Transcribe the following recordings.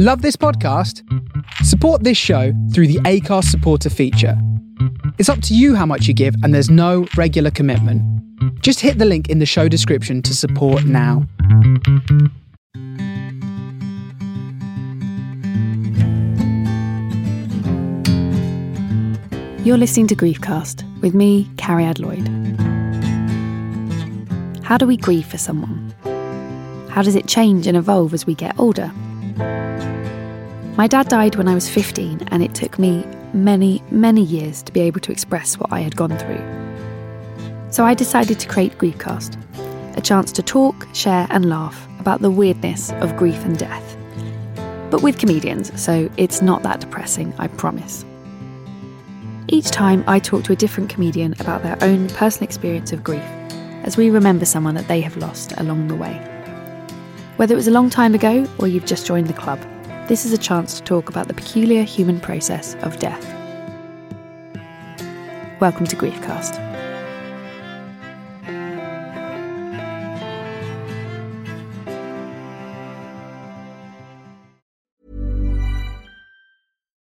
Love this podcast? Support this show through the Acast supporter feature. It's up to you how much you give, and there's no regular commitment. Just hit the link in the show description to support now. You're listening to Griefcast with me, Cariad Lloyd. How do we grieve for someone? How does it change and evolve as we get older? My dad died when I was 15, and it took me many, many years to be able to express what I had gone through. So I decided to create Griefcast, a chance to talk, share, and laugh about the weirdness of grief and death. But with comedians, so it's not that depressing, I promise. Each time I talk to a different comedian about their own personal experience of grief, as we remember someone that they have lost along the way. Whether it was a long time ago or you've just joined the club, this is a chance to talk about the peculiar human process of death. Welcome to Griefcast.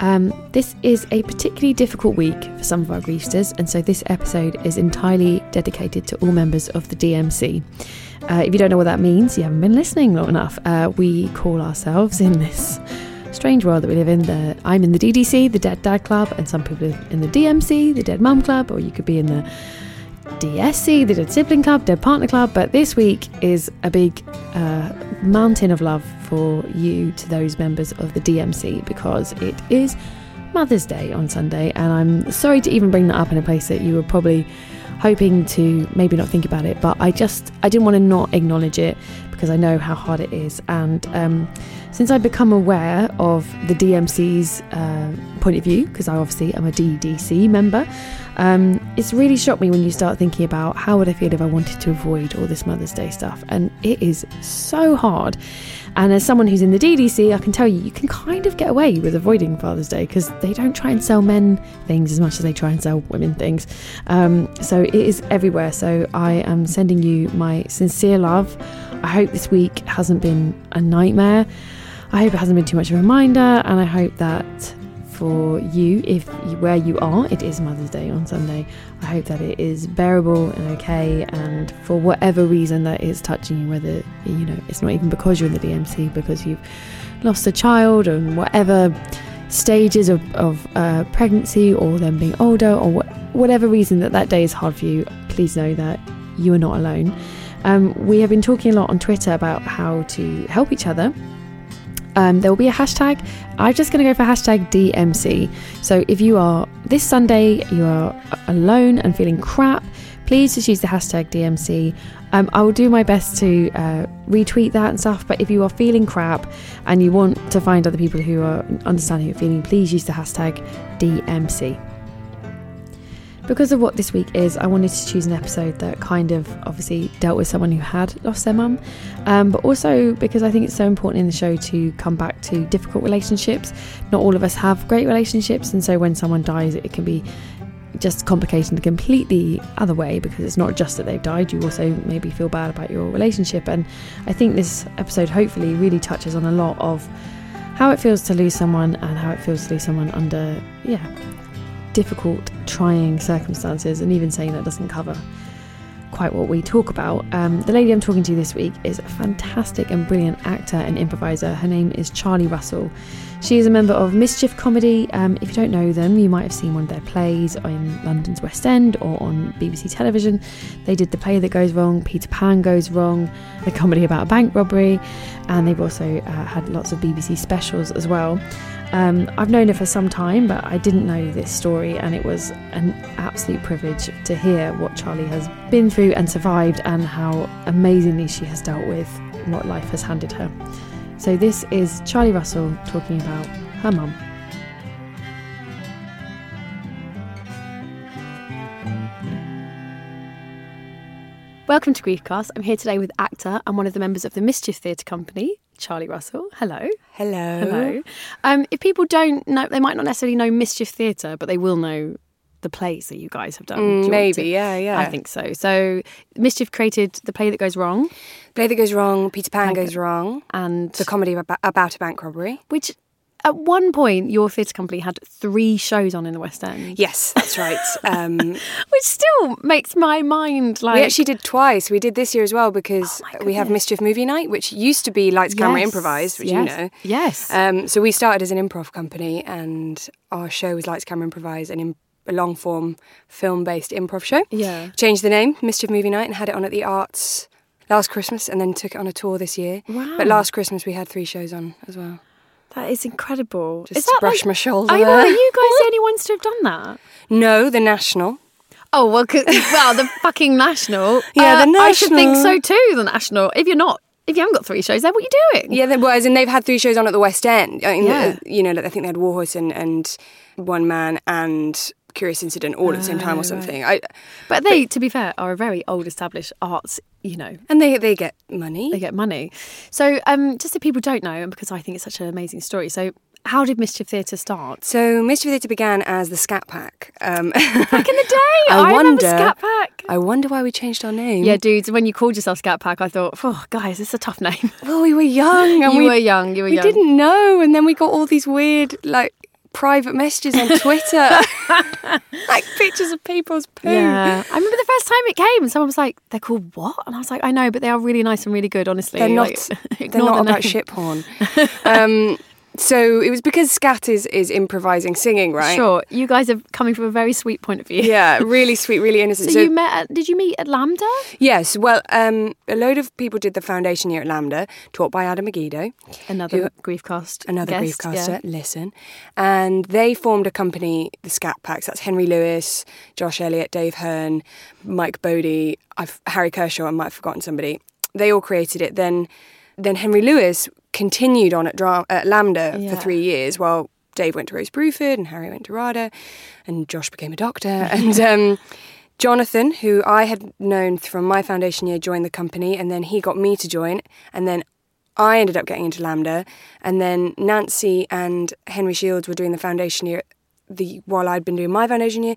Um, this is a particularly difficult week for some of our Griefsters, and so this episode is entirely dedicated to all members of the DMC. Uh, if you don't know what that means, you haven't been listening long enough. Uh, we call ourselves in this strange world that we live in. The, I'm in the DDC, the Dead Dad Club, and some people in the DMC, the Dead Mum Club, or you could be in the DSC, the Dead Sibling Club, Dead Partner Club. But this week is a big uh, mountain of love for you to those members of the DMC because it is Mother's Day on Sunday, and I'm sorry to even bring that up in a place that you were probably hoping to maybe not think about it, but I just I didn't want to not acknowledge it because I know how hard it is. And um, since I've become aware of the DMC's uh, point of view, because I obviously am a DDC member, um, it's really shocked me when you start thinking about how would I feel if I wanted to avoid all this Mother's Day stuff, and it is so hard. And as someone who's in the DDC, I can tell you, you can kind of get away with avoiding Father's Day because they don't try and sell men things as much as they try and sell women things. Um, so it is everywhere. So I am sending you my sincere love. I hope this week hasn't been a nightmare. I hope it hasn't been too much of a reminder, and I hope that for you, if where you are, it is Mother's Day on Sunday. I hope that it is bearable and okay, and for whatever reason that is touching you, whether you know it's not even because you're in the DMC, because you've lost a child and whatever stages of, of uh, pregnancy or them being older or wh- whatever reason that that day is hard for you, please know that you are not alone. Um, we have been talking a lot on Twitter about how to help each other um, there will be a hashtag. I'm just going to go for hashtag DMC. So if you are this Sunday, you are alone and feeling crap, please just use the hashtag DMC. Um, I will do my best to uh, retweet that and stuff. But if you are feeling crap and you want to find other people who are understanding your feeling, please use the hashtag DMC. Because of what this week is, I wanted to choose an episode that kind of obviously dealt with someone who had lost their mum, um, but also because I think it's so important in the show to come back to difficult relationships. Not all of us have great relationships, and so when someone dies, it can be just complicated the completely other way because it's not just that they've died, you also maybe feel bad about your relationship. And I think this episode hopefully really touches on a lot of how it feels to lose someone and how it feels to lose someone under, yeah, difficult, trying circumstances, and even saying that doesn't cover quite what we talk about. Um, the lady I'm talking to this week is a fantastic and brilliant actor and improviser. Her name is Charlie Russell. She is a member of Mischief Comedy. Um, if you don't know them, you might have seen one of their plays in London's West End or on BBC television. They did The Play That Goes Wrong, Peter Pan Goes Wrong, a comedy about a bank robbery, and they've also uh, had lots of BBC specials as well. Um, I've known her for some time, but I didn't know this story, and it was an absolute privilege to hear what Charlie has been through and survived, and how amazingly she has dealt with what life has handed her. So, this is Charlie Russell talking about her mum. Welcome to Griefcast. I'm here today with actor and one of the members of the Mischief Theatre Company, Charlie Russell. Hello. Hello. Hello. Um, if people don't know, they might not necessarily know Mischief Theatre, but they will know the plays that you guys have done. Do maybe, to- yeah, yeah. I think so. So, Mischief created the play that goes wrong, The Play that goes wrong, Peter Pan goes wrong. and The comedy about, about a bank robbery. which at one point your theatre company had three shows on in the West End, Yes, that's right. Um, which still makes my mind like we actually did twice. We did this year as well because Oh we have. Mischief Movie Night, which used to be Lights, Camera, Yes, Improvised, which yes, you know. Yes. Um, so we started as an improv company, and our show was Lights, Camera, Improvise, an im- a long form film based improv show. Yeah. Changed the name, Mischief Movie Night, and had it on at the Arts last Christmas, and then took it on a tour this year. Wow. But last Christmas we had three shows on as well. That is incredible. Just is that brush like, my shoulder I know. there. Are you guys the only ones to have done that? No, the National. Oh well, well, the fucking national. Yeah, the National. I should think so too. The national. If you're not, if you haven't got three shows, then what are you doing? Yeah, they, well, as in they've had three shows on at the West End. I mean, Yeah. uh, you know, like, I think they had Warhorse and, and One Man and Curious Incident all at the same time or something. I, But they, to be fair, are a very old established arts. You know, and they they get money. they get money. So, um, just so people don't know, and because I think it's such an amazing story. So, how did Mischief Theatre start? so Mischief Theatre began as the Scat Pack. Um, Back in the day, I, remember wonder. Scat Pack. I wonder why we changed our name. Yeah, dudes, when you called yourself Scat Pack, I thought, oh, guys, it's a tough name. Well, we were young and you we were young. You were young. we young. didn't know, and then we got all these weird like private messages on Twitter, like pictures of people's poo. Yeah, I remember the first time it came, and someone was like, "They're called what?" And I was like, "I know, but they are really nice and really good. Honestly, They're not. Like, they're not about name. shit porn. um, so it was because scat is is improvising singing, right? Sure, you guys are coming from a very sweet point of view. Yeah, really sweet, really innocent. So, you met? At, did you meet at LAMDA? yes, well, um, a load of people did the foundation year at LAMDA, taught by Adam Meggido, Another Who- griefcast. another guest, briefcaster. yeah. Listen, and they formed a company, the Scat Packs. That's Henry Lewis, Josh Elliott, Dave Hearn, Mike Bodie, I've Harry Kershaw. I might have forgotten somebody. They all created it. Then, then Henry Lewis continued on at, Dra- at LAMDA Yeah. for three years while Dave went to Rose Bruford and Harry went to RADA and Josh became a doctor. And um, Jonathan, who I had known from my foundation year, joined the company and then he got me to join. And then I ended up getting into LAMDA. And then Nancy and Henry Shields were doing the foundation year the while I'd been doing my foundation year.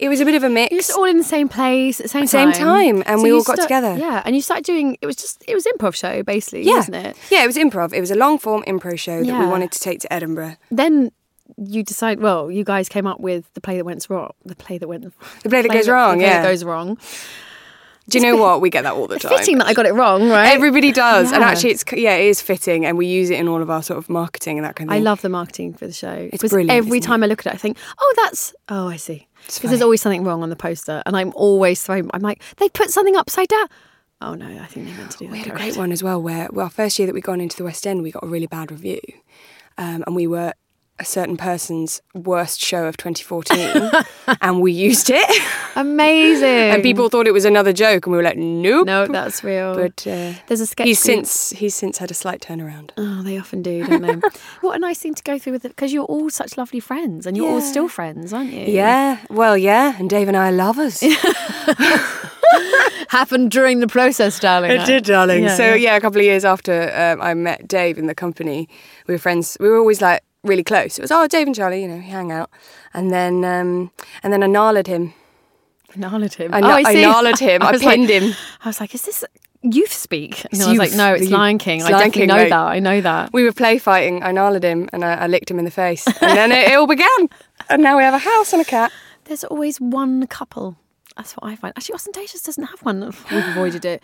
It was a bit of a mix. All in the same place at the same Same time. time, and we all got together. Yeah, and you started doing. It was just. It was improv show basically, yeah. wasn't it? Yeah, it was improv. It was a long form improv show that we wanted to take to Edinburgh. Then you decide. Well, you guys came up with the play that went wrong. The play that went. The play that goes wrong, the play yeah. that goes wrong. Do you know what? We get that all the time. Fitting that I got it wrong, right? Everybody does, and actually, it's yeah, it is fitting, and we use it in all of our sort of marketing and that kind of thing. I love the marketing for the show. It's brilliant, Every time I look at it, I think, oh, that's. Oh, I see. Because there's always something wrong on the poster, and I'm always thrown. I'm like, they put something upside down. Oh no, I think they meant to do that. We had a great one as well, where well, our first year that we'd gone into the West End, we got a really bad review, um, and we were a certain person's worst show of 2014, and we used it, Amazing. and people thought it was another joke, and we were like, nope. No, that's real. But uh, There's a sketch. he's group- since he's since had a slight turnaround. Oh, they often do, don't they? what a nice thing to go through with it because you're all such lovely friends and you're all still friends, aren't you? Yeah, well, yeah, and Dave and I are lovers. Happened during the process, darling. It did, darling. Yeah, so yeah. yeah. a couple of years after um, I met Dave in the company, we were friends. We were always like really close. It was oh Dave and Charlie, you know, we hang out, and then um, and then I gnarled him. Gnarled him. I, oh, I, I gnarled him. I, like- pinned him. I was like, is this youth speak. And It's I was like, no, it's Lion King. it's I Lion definitely King, know right. that. I know that. We were play fighting. I gnarled him and I, I licked him in the face. And then it, it all began. And now we have a house and a cat. There's always one couple. That's what I find. Actually, Austentatious doesn't have one. We've avoided it.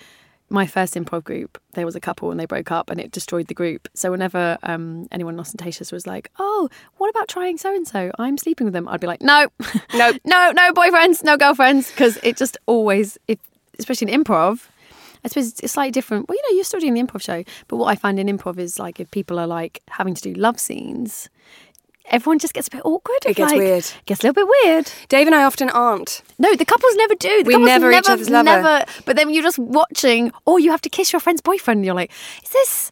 My first improv group, there was a couple and they broke up and it destroyed the group. So whenever um, anyone Austentatious was like, "Oh, what about trying so and so? I'm sleeping with them," I'd be like, "No, Nope. no, no boyfriends, no girlfriends," because it just always, it, especially in improv. I suppose it's slightly different. Well, you know, you're still doing the improv show, but what I find in improv is like if people are like having to do love scenes, everyone just gets a bit awkward. It gets like, weird. Gets a little bit weird. Dave and I often aren't. No, the couples never do. The We couples never each never, other's lover. never. But then you're just watching, or you have to kiss your friend's boyfriend. And you're like, is this?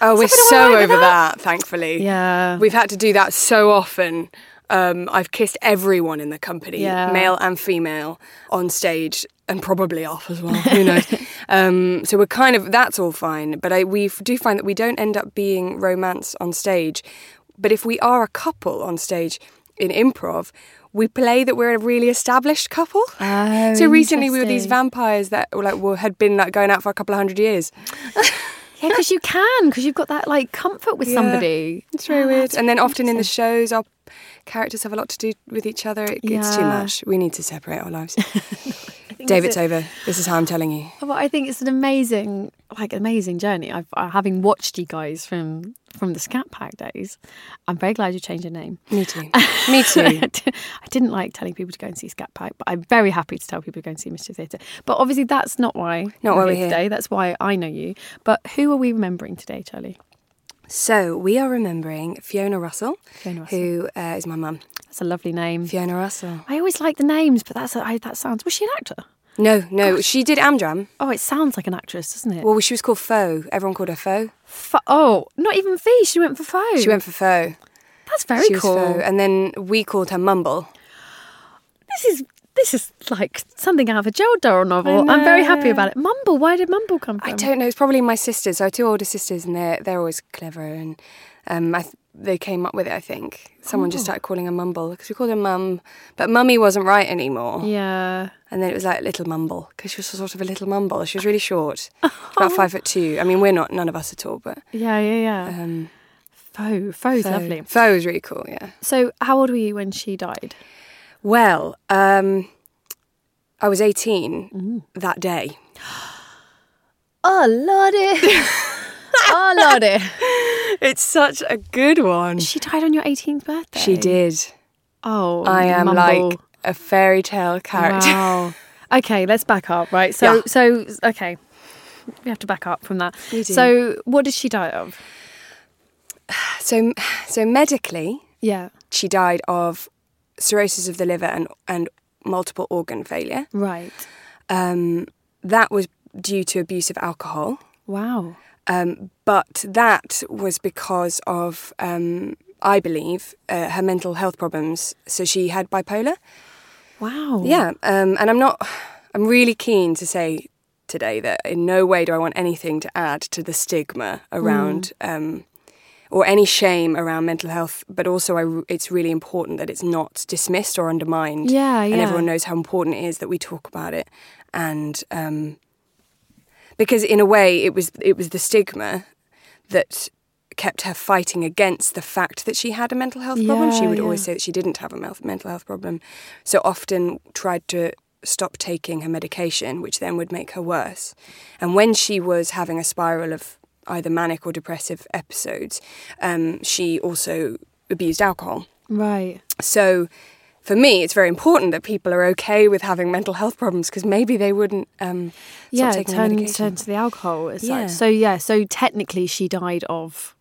Oh, we're so over that? that, thankfully. Yeah. We've had to do that so often. Um, I've kissed everyone in the company, Yeah. male and female, on stage and probably off as well. Who knows? um, so we're kind of that's all fine, but I, we do find that we don't end up being romance on stage. But if we are a couple on stage in improv, we play that we're a really established couple. Oh, so recently we were these vampires that were like were, had been like going out for a couple of hundred years. Yeah, because you can, because you've got that like comfort with Yeah. somebody. It's very Yeah, weird. And then often in the shows, our characters have a lot to do with each other. It, It's too much. We need to separate our lives. Dave, it's over. This is how I'm telling you. Well, I think it's an amazing, like, amazing journey. I've uh, having watched you guys from from the Scat Pack days. I'm very glad you changed your name. Me too. Me too. I didn't like telling people to go and see Scat Pack, but I'm very happy to tell people to go and see Mischief Theatre. But obviously, that's not why Not why we're here. today. That's why I know you. But who are we remembering today, Charlie? So we are remembering Fiona Russell, Fiona Russell. who uh, is my mum. That's a lovely name. Fiona Russell. I always like the names, but that's a, I, that sounds. Was she an actor? No, no, she did Amdram. Oh, it sounds like an actress, doesn't it? Well, she was called Foe. Everyone called her Foe. Fo- oh, not even Fee. She went for Foe. She went for Foe. That's very she was cool. Foe. And then we called her Mumble. This is this is like something out of a Gerald Durrell novel. I'm very happy about it. Mumble. Why did Mumble come from? I don't know. It's probably my sisters. So I have two older sisters, and they're they're always clever, and um, I th- they came up with it. I think someone just started calling her Mumble because we called her Mum, but Mummy wasn't right anymore. Yeah. And then it was like Little Mumble because she was sort of a little mumble. She was really short, about five foot two. I mean, we're not none of us at all, but Yeah, yeah, yeah. um, Foe. Foe's Foe- lovely. Foe was really cool. Yeah. So, how old were you when she died? Well, um, I was eighteen that day. Oh, lordy. oh, lordy. It's such a good one. She died on your 18th birthday. She did. Oh, I am Mumble. like a fairy tale character. Wow. okay, let's back up, right? So, Yeah. so okay, we have to back up from that. So, what did she die of? So, so medically, Yeah. she died of cirrhosis of the liver and and multiple organ failure. Right. Um, that was due to abuse of alcohol. Wow. Um, but that was because of, um, I believe, uh, her mental health problems. So she had bipolar. Wow. Yeah, um, and I'm not. I'm really keen to say today that in no way do I want anything to add to the stigma around um, or any shame around mental health. But also, I, it's really important that it's not dismissed or undermined. Yeah, yeah. and everyone knows how important it is that we talk about it, and um, because in a way, it was it was the stigma that kept her fighting against the fact that she had a mental health problem. She Yeah, would always say that she didn't have a mental health problem, so often tried to stop taking her medication, which then would make her worse. And when she was having a spiral of either manic or depressive episodes, um, she also abused alcohol. Right. So for me, it's very important that people are okay with having mental health problems because maybe they wouldn't um, Yeah, turn, turn to the alcohol as Yeah. such. So yeah, so technically she died of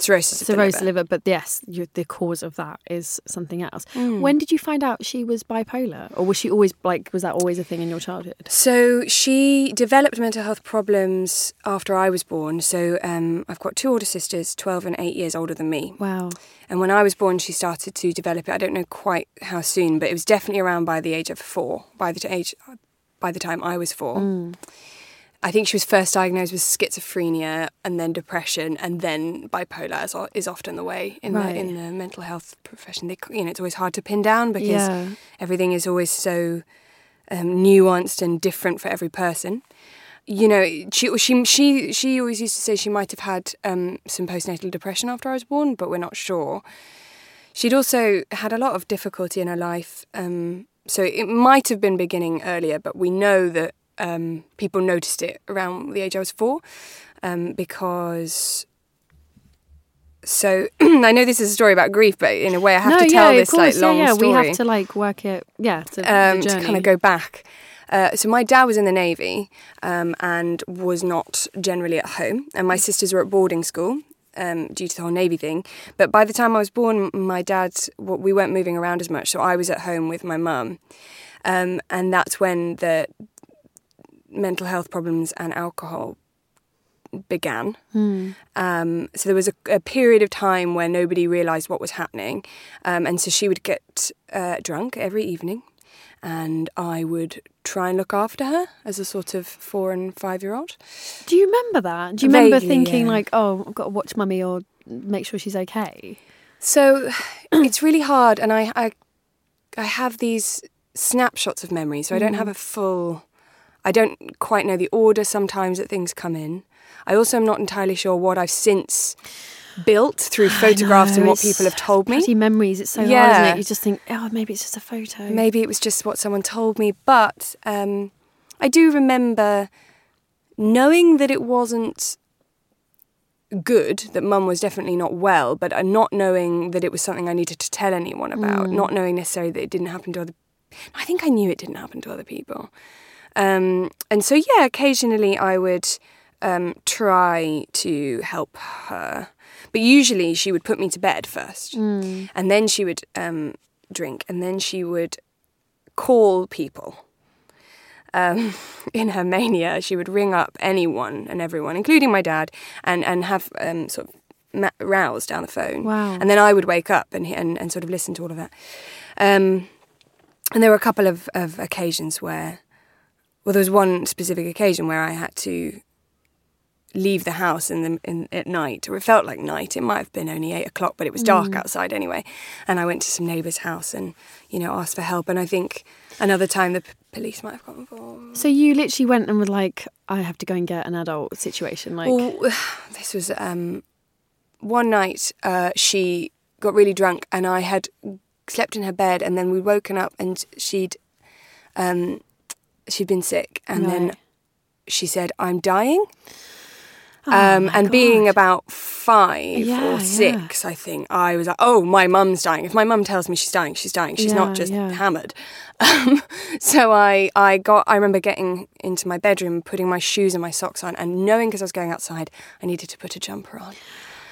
cirrhosis of the liver. liver, but yes, you, the cause of that is something else. Hmm. When did you find out she was bipolar, or was she always like? Was that always a thing in your childhood? So she developed mental health problems after I was born. So um, I've got two older sisters, 12 and 8 years older than me. Wow. And when I was born, she started to develop it. I don't know quite how soon, but it was definitely around by the age of four. By the age, by the time I was four, I think she was first diagnosed with schizophrenia and then depression, and then bipolar is, is often the way in Right. the in the mental health profession. They, you know, it's always hard to pin down because Yeah. everything is always so um, nuanced and different for every person. you know, she she she she always used to say she might have had um, some postnatal depression after I was born, but we're not sure. She'd also had a lot of difficulty in her life, um, so it might have been beginning earlier. But we know that um, people noticed it around the age I was four, um, because. So I know this is a story about grief, but in a way I have no, to tell yeah, this course, like long yeah, yeah. story We have to like work it. Yeah, to, um, to kind of go back. Uh, so my dad was in the navy um, and was not generally at home, and my sisters were at boarding school um, due to the whole navy thing. But by the time I was born, my dad w- we weren't moving around as much, so I was at home with my mum, um, and that's when the mental health problems and alcohol began. Um, so there was a, a period of time where nobody realised what was happening, um, and so she would get uh, drunk every evening, and I would try and look after her as a sort of four and five year old. Do you remember that? Do you remember thinking yeah. like, oh, I've got to watch mummy or make sure she's okay? So it's really hard, and I, I, I have these snapshots of memory, so I don't have a full. I don't quite know the order sometimes that things come in. I also am not entirely sure what I've since built through photographs and what people have told me. Memories. It's so hard, isn't it? You just think, oh, maybe it's just a photo. Maybe it was just what someone told me, but um, I do remember knowing that it wasn't good, that mum was definitely not well, but uh, not knowing that it was something I needed to tell anyone about, not knowing necessarily that it didn't happen to other I think I knew it didn't happen to other people. Um, and so, yeah, occasionally I would um, try to help her. But usually she would put me to bed first. And then she would um, drink. And then she would call people. Um, in her mania, she would ring up anyone and everyone, including my dad, and, and have um, sort of ma- rows down the phone. Wow. And then I would wake up and, and, and sort of listen to all of that. Um, and there were a couple of, of occasions where, well, there was one specific occasion where I had to leave the house in the in, at night, or it felt like night. It might have been only eight o'clock, but it was dark outside anyway. And I went to some neighbour's house and you know asked for help. And I think another time the p- police might have got involved. So you literally went and were like, I have to go and get an adult situation. Like, Well, this was um, one night. Uh, she got really drunk, and I had slept in her bed, and then we'd woken up, and she'd um, she'd been sick, and then she said, "I'm dying." Oh um, and being about five Yeah, or yeah. six, I think I was like, "Oh, my mum's dying." If my mum tells me she's dying, she's dying. She's Yeah, not just yeah. hammered. Um, so I, I got. I remember getting into my bedroom, putting my shoes and my socks on, and knowing because I was going outside, I needed to put a jumper on.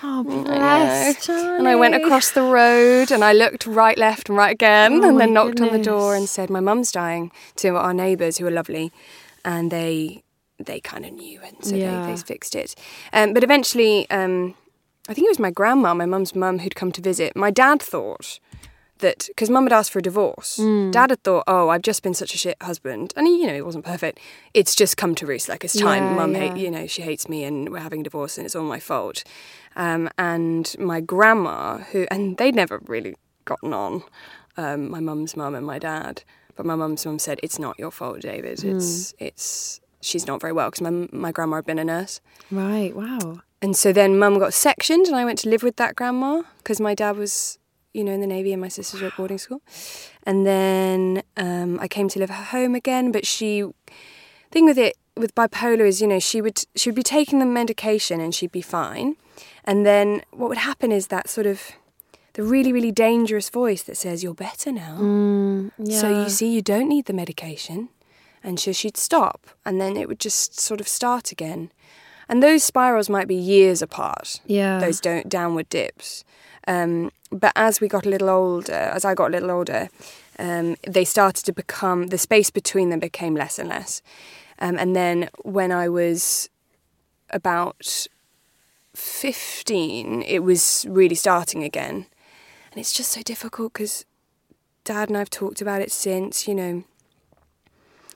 Oh, I know. And I went across the road and I looked right, left, and right again, Oh and then knocked on the door and said, "My mum's dying." To our neighbours who are lovely, and they they kind of knew, and so Yeah. they, they fixed it. Um, but eventually, um, I think it was my grandma, my mum's mum, who'd come to visit. My dad thought that because mum had asked for a divorce, Hmm. dad had thought, "Oh, I've just been such a shit husband," and he, you know, he wasn't perfect. It's just come to roost. Like it's time. Yeah, mum, yeah. hate, you know, she hates me, and we're having a divorce, and it's all my fault. Um, and my grandma, who, and they'd never really gotten on, um, my mum's mum and my dad. But my mum's mum said, "It's not your fault, David. It's it's she's not very well because my my grandma had been a nurse." Right, wow. And so then mum got sectioned, and I went to live with that grandma because my dad was, you know, in the navy, and my sisters were at boarding school. And then um, I came to live at home again. But she, thing with it with bipolar is, you know, she would she would be taking the medication and she'd be fine, and then what would happen is that sort of the really really dangerous voice that says you're better now. Mm, yeah. So you see, you don't need the medication. And so she'd stop, and then it would just sort of start again. And those spirals might be years apart, Yeah. those don't, downward dips. Um, but as we got a little older, as I got a little older, um, they started to become, the space between them became less and less. Um, and then when I was about 15, it was really starting again. And it's just so difficult because Dad and I've talked about it since, you know.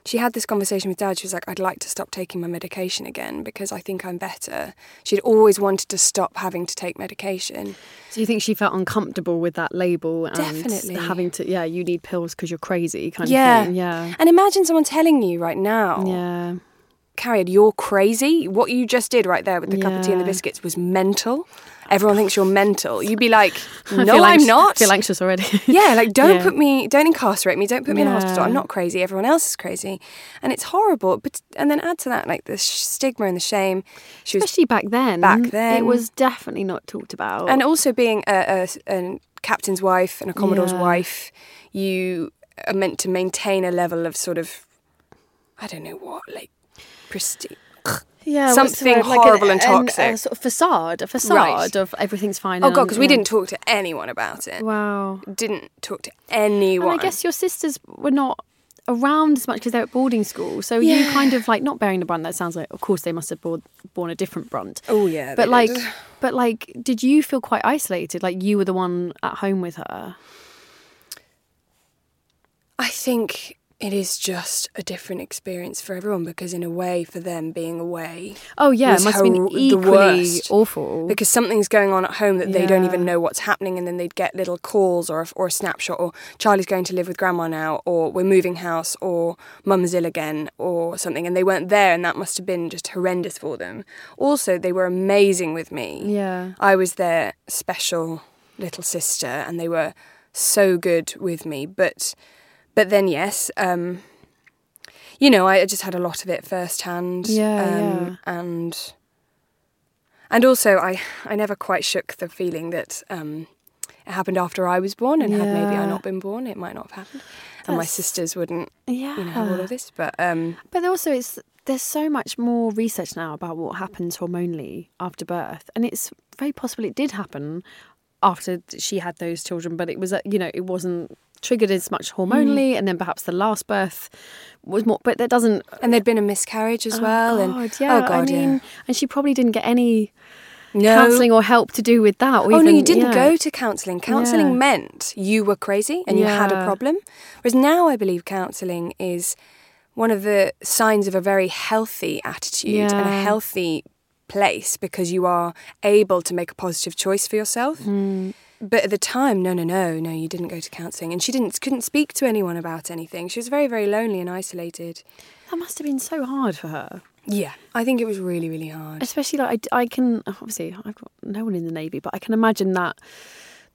She had this conversation with Dad. She was like, I'd like to stop taking my medication again because I think I'm better. She'd always wanted to stop having to take medication. So you think she felt uncomfortable with that label and Definitely. having to, yeah, you need pills because you're crazy kind yeah. of thing. Yeah. And imagine someone telling you right now, Yeah. Cariad, you're crazy. What you just did right there with the cup of tea and the biscuits was mental. Everyone thinks you're mental. You'd be like, no, I'm anx- not. I feel anxious already. Yeah, like don't Yeah. put me, don't incarcerate me, don't put me in a hospital. I'm not crazy. Everyone else is crazy, and it's horrible. But and then add to that like the stigma and the shame. She was, Especially back then. Back then. It was definitely not talked about. and also being a, a, a captain's wife and a commodore's Yeah. wife, you are meant to maintain a level of sort of, I don't know what, like prestige. Yeah, something word? Like horrible an- and an- toxic. a sort of facade, a facade Right. of everything's fine. Oh god, because we didn't talk to anyone about it. Wow. Didn't talk to anyone. And I guess your sisters were not around as much because they were at boarding school. So you kind of like not bearing the brunt. That sounds like, of course, they must have borne, borne a different brunt. Oh yeah, But like, did. but like, did you feel quite isolated? Like you were the one at home with her. I think it is just a different experience for everyone because in a way, for them being away, Oh yeah, it must have been equally awful. because something's going on at home that they don't even know what's happening, and then they'd get little calls or a, or a snapshot, or Charlie's going to live with grandma now, or we're moving house, or mum's ill again, or something, and they weren't there, and that must have been just horrendous for them. Also, they were amazing with me. yeah. I was their special little sister, and they were so good with me. But, but then yes, um, you know, I just had a lot of it firsthand. Yeah, um, and and also I I never quite shook the feeling that um, it happened after I was born, and had maybe I not been born, it might not have happened, and my sisters wouldn't, Yeah. you know, have all of this. But um, But also, it's there's so much more research now about what happens hormonally after birth, and it's very possible it did happen after she had those children, but it was you know it wasn't triggered as much hormonally, and then perhaps the last birth was more. But that doesn't. and there'd been a miscarriage as well, oh and God, yeah, oh god, I mean, yeah. and she probably didn't get any No. counselling or help to do with that. Or oh even, no, you didn't yeah. go to counselling. Counselling Yeah. meant you were crazy and you had a problem. Whereas now I believe counselling is one of the signs of a very healthy attitude and a healthy place because you are able to make a positive choice for yourself. Mm. But at the time, no, no, no, no, you didn't go to counselling, and she didn't couldn't speak to anyone about anything. She was very, very lonely and isolated. That must have been so hard for her. Yeah, I think it was really, really hard. especially like I, I can obviously I've got no one in the navy, but I can imagine that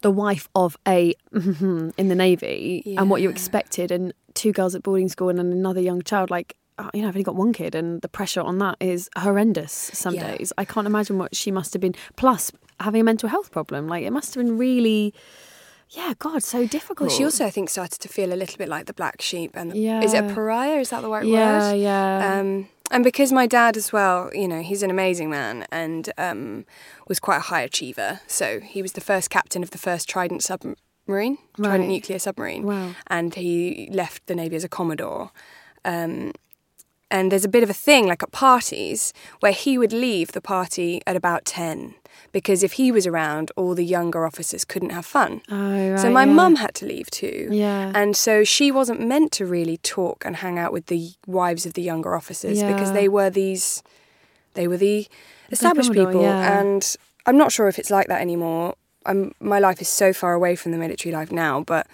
the wife of a in the navy and what you expected, and two girls at boarding school and then another young child. Like uh, you know, I've only got one kid, and the pressure on that is horrendous. Some Yeah. days I can't imagine what she must have been. Plus having a mental health problem, like it must have been really. Yeah, God, so difficult. Well, she also, I think, started to feel a little bit like the black sheep. And the, is it a Yeah. pariah? Is that the right Yeah, word? yeah. Um, and because my dad as well, you know, he's an amazing man and um, was quite a high achiever. So he was the first captain of the first Trident submarine, Right. Trident nuclear submarine. Wow. And he left the Navy as a Commodore. Um, and there's a bit of a thing, like at parties, where he would leave the party at about 10 because if he was around, all the younger officers couldn't have fun. Oh, right, so my yeah. mum had to leave too. Yeah. And so she wasn't meant to really talk and hang out with the wives of the younger officers because they were these, they were the established Commodore, people. yeah. And I'm not sure if it's like that anymore. I'm, my life is so far away from the military life now, but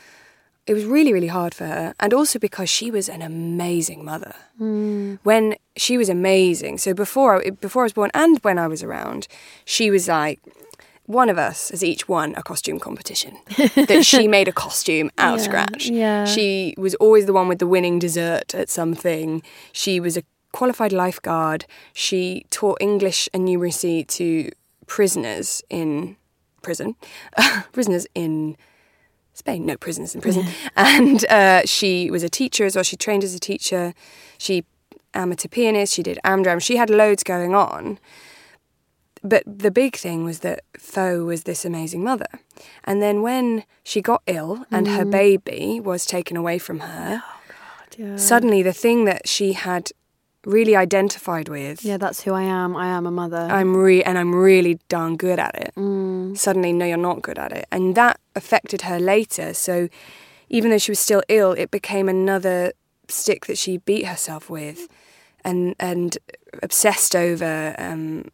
it was really, really hard for her. And also because she was an amazing mother. Hmm. When she was amazing. So before I, before I was born and when I was around, she was like, one of us has each won a costume competition. that she made a costume out of scratch. yeah. She was always the one with the winning dessert at something. She was a qualified lifeguard. She taught English and numeracy to prisoners in prison, prisoners in Spain, no prisoners in prison. And uh, she was a teacher as well. She trained as a teacher. She amateur pianist. She did Amdram. She had loads going on. But the big thing was that Fo was this amazing mother. And then when she got ill and her baby was taken away from her, Yeah. suddenly the thing that she had really identified with yeah, that's who I am. I am a mother. I'm re and I'm really darn good at it. Mm. Suddenly, no, you're not good at it, and that affected her later. So, even though she was still ill, it became another stick that she beat herself with, and and obsessed over. Um,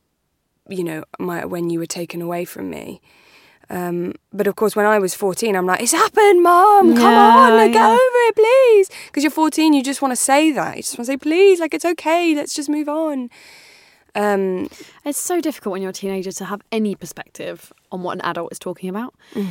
you know, my when you were taken away from me. Um, but of course, when I was 14, I'm like, it's happened, mom. Come Yeah, on, like, get over it, please. Because you're 14, you just want to say that. You just want to say, please, like, it's okay. Let's just move on. Um, It's so difficult when you're a teenager to have any perspective on what an adult is talking about. Mm.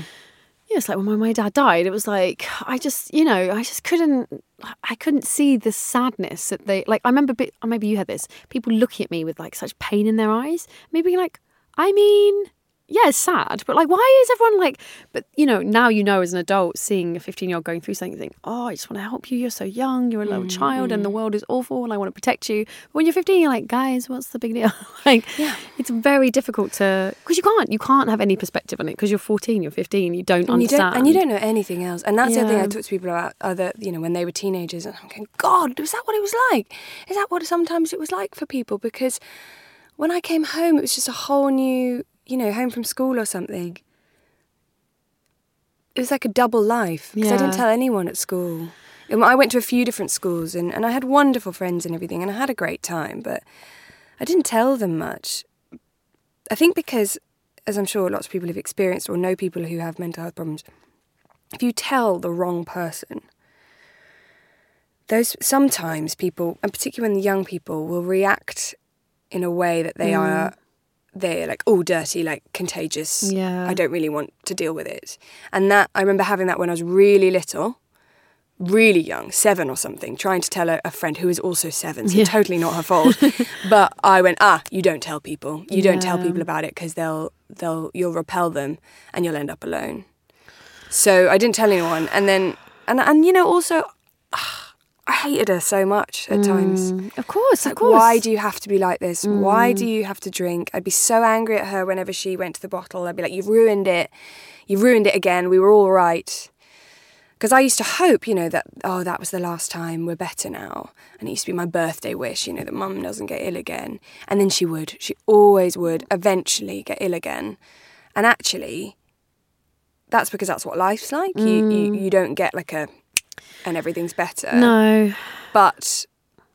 Yeah, it's like when my, dad died, it was like I just, you know, I just couldn't, I couldn't see the sadness that they like. I remember, bit, maybe you had this, people looking at me with like such pain in their eyes, maybe like, I mean, yeah, it's sad, but like, why is everyone like? But you know, now you know as an adult, seeing a fifteen-year-old going through something, you think, oh, I just want to help you. You're so young. You're a little mm, child, and the mm. world is awful, and I want to protect you. But when you're fifteen, you're like, guys, what's the big deal? like, yeah. it's very difficult to because you can't, you can't have any perspective on it because you're fourteen, you're fifteen, you don't and you understand, don't, and you don't know anything else. And that's the other thing I Yeah. talk to people about, other, you know, when they were teenagers. And I'm going, God, was that what it was like? Is that what sometimes it was like for people? Because when I came home, it was just a whole new, you know, home from school or something. It was like a double life because I didn't tell anyone at school. Um, I went to a few different schools and, and I had wonderful friends and everything, and I had a great time, but I didn't tell them much. I think because, as I'm sure lots of people have experienced or know people who have mental health problems, if you tell the wrong person, those sometimes people, and particularly when the young people, will react in a way that they are they're like all dirty like contagious. Yeah. i don't really want to deal with it. And that i remember having that when i was really little really young seven or something trying to tell a, a friend who is also seven so Yeah. totally not her fault. But i went ah you don't tell people. You don't tell people about it because they'll they'll you'll repel them and you'll end up alone. So i didn't tell anyone. And then and and you know also ah, i hated her so much at times Mm, of course, of course. why do you have to be like this? Why do you have to drink? I'd be so angry at her whenever she went to the bottle. I'd be like, you've ruined it. You've ruined it again. We were all right. Because I used to hope, you know, that, oh, that was the last time. We're better now. And it used to be my birthday wish, you know, that mum doesn't get ill again. And then she would. She always would eventually get ill again. And actually, that's because that's what life's like. You, you, you don't get like a, and everything's better no, but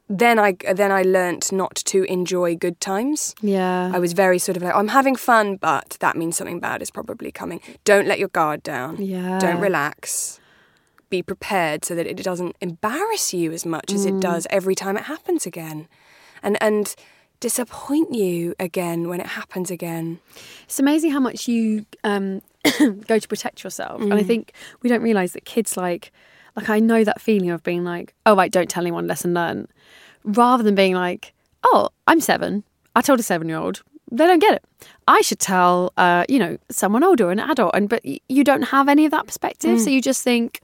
then I then I learnt not to enjoy good times. yeah, I was very sort of like I'm having fun, but that means something bad is probably coming. Don't let your guard down. Yeah. Don't relax. Be prepared so that it doesn't embarrass you as much as it does every time it happens again, and and disappoint you again when it happens again. It's amazing how much you um, go to protect yourself, and Mm. I think we don't realize that kids like, like I know that feeling of being like, oh right, don't tell anyone, lesson learned, rather than being like, oh, I'm seven, I told a seven-year-old, they don't get it. I should tell, uh, you know, someone older, an adult, and but y- you don't have any of that perspective, Mm. so you just think,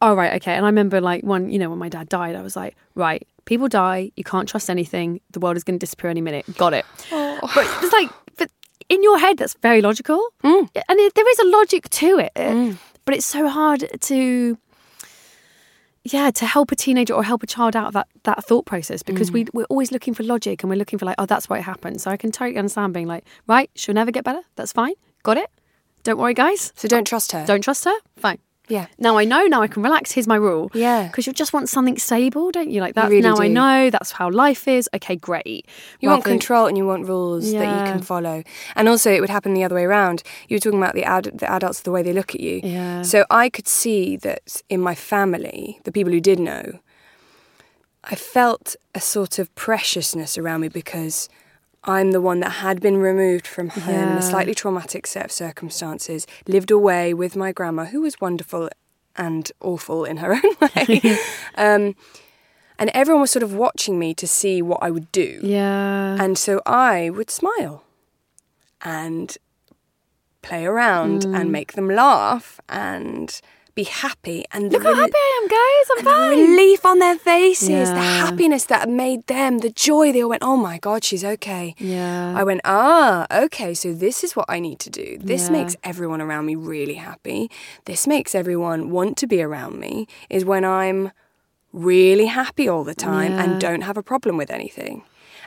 oh right, okay. And I remember like one, you know, when my dad died, I was like, right, people die, you can't trust anything, the world is going to disappear any minute. Got it. Oh. But it's like, but in your head, that's very logical, Mm. and it, there is a logic to it. But it's so hard to, yeah, to help a teenager or help a child out of that that thought process because we mm. we're always looking for logic and we're looking for like, oh, that's why it happened. So I can totally understand being like, right, she'll never get better. That's fine. Got it. Don't worry, guys. So don't trust her. Don't trust her. Fine. Yeah. Now I know. Now I can relax. Here's my rule. Yeah. Because you just want something stable, don't you? Like that. really now I know. That's how life is. Okay, great. You want Rather than- control and you want rules that you can follow. And also, it would happen the other way around. You were talking about the, ad- the adults, the way they look at you. Yeah. So I could see that in my family, the people who did know, I felt a sort of preciousness around me because I'm the one that had been removed from home in Yeah. a slightly traumatic set of circumstances, lived away with my grandma, who was wonderful and awful in her own way. um, and everyone was sort of watching me to see what I would do. Yeah. And so I would smile and play around Mm. and make them laugh and be happy. And the Look how happy I am, guys. I'm and the relief on their faces, the happiness that made them, the joy. They all went, "Oh my God, she's okay." Yeah. I went, "Ah, okay. So this is what I need to do. This Yeah. makes everyone around me really happy. This makes everyone want to be around me. Is when I'm really happy all the time Yeah. and don't have a problem with anything."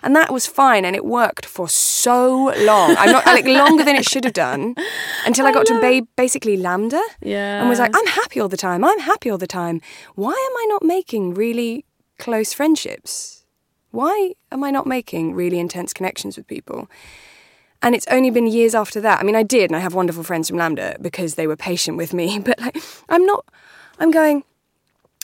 And that was fine, and it worked for so long. I'm not like longer than it should have done, until I, got to ba- basically LAMDA Yeah. and was like, I'm happy all the time. I'm happy all the time. Why am I not making really close friendships? Why am I not making really intense connections with people? And it's only been years after that. I mean, I did, and I have wonderful friends from LAMDA because they were patient with me. But like, I'm not. I'm going.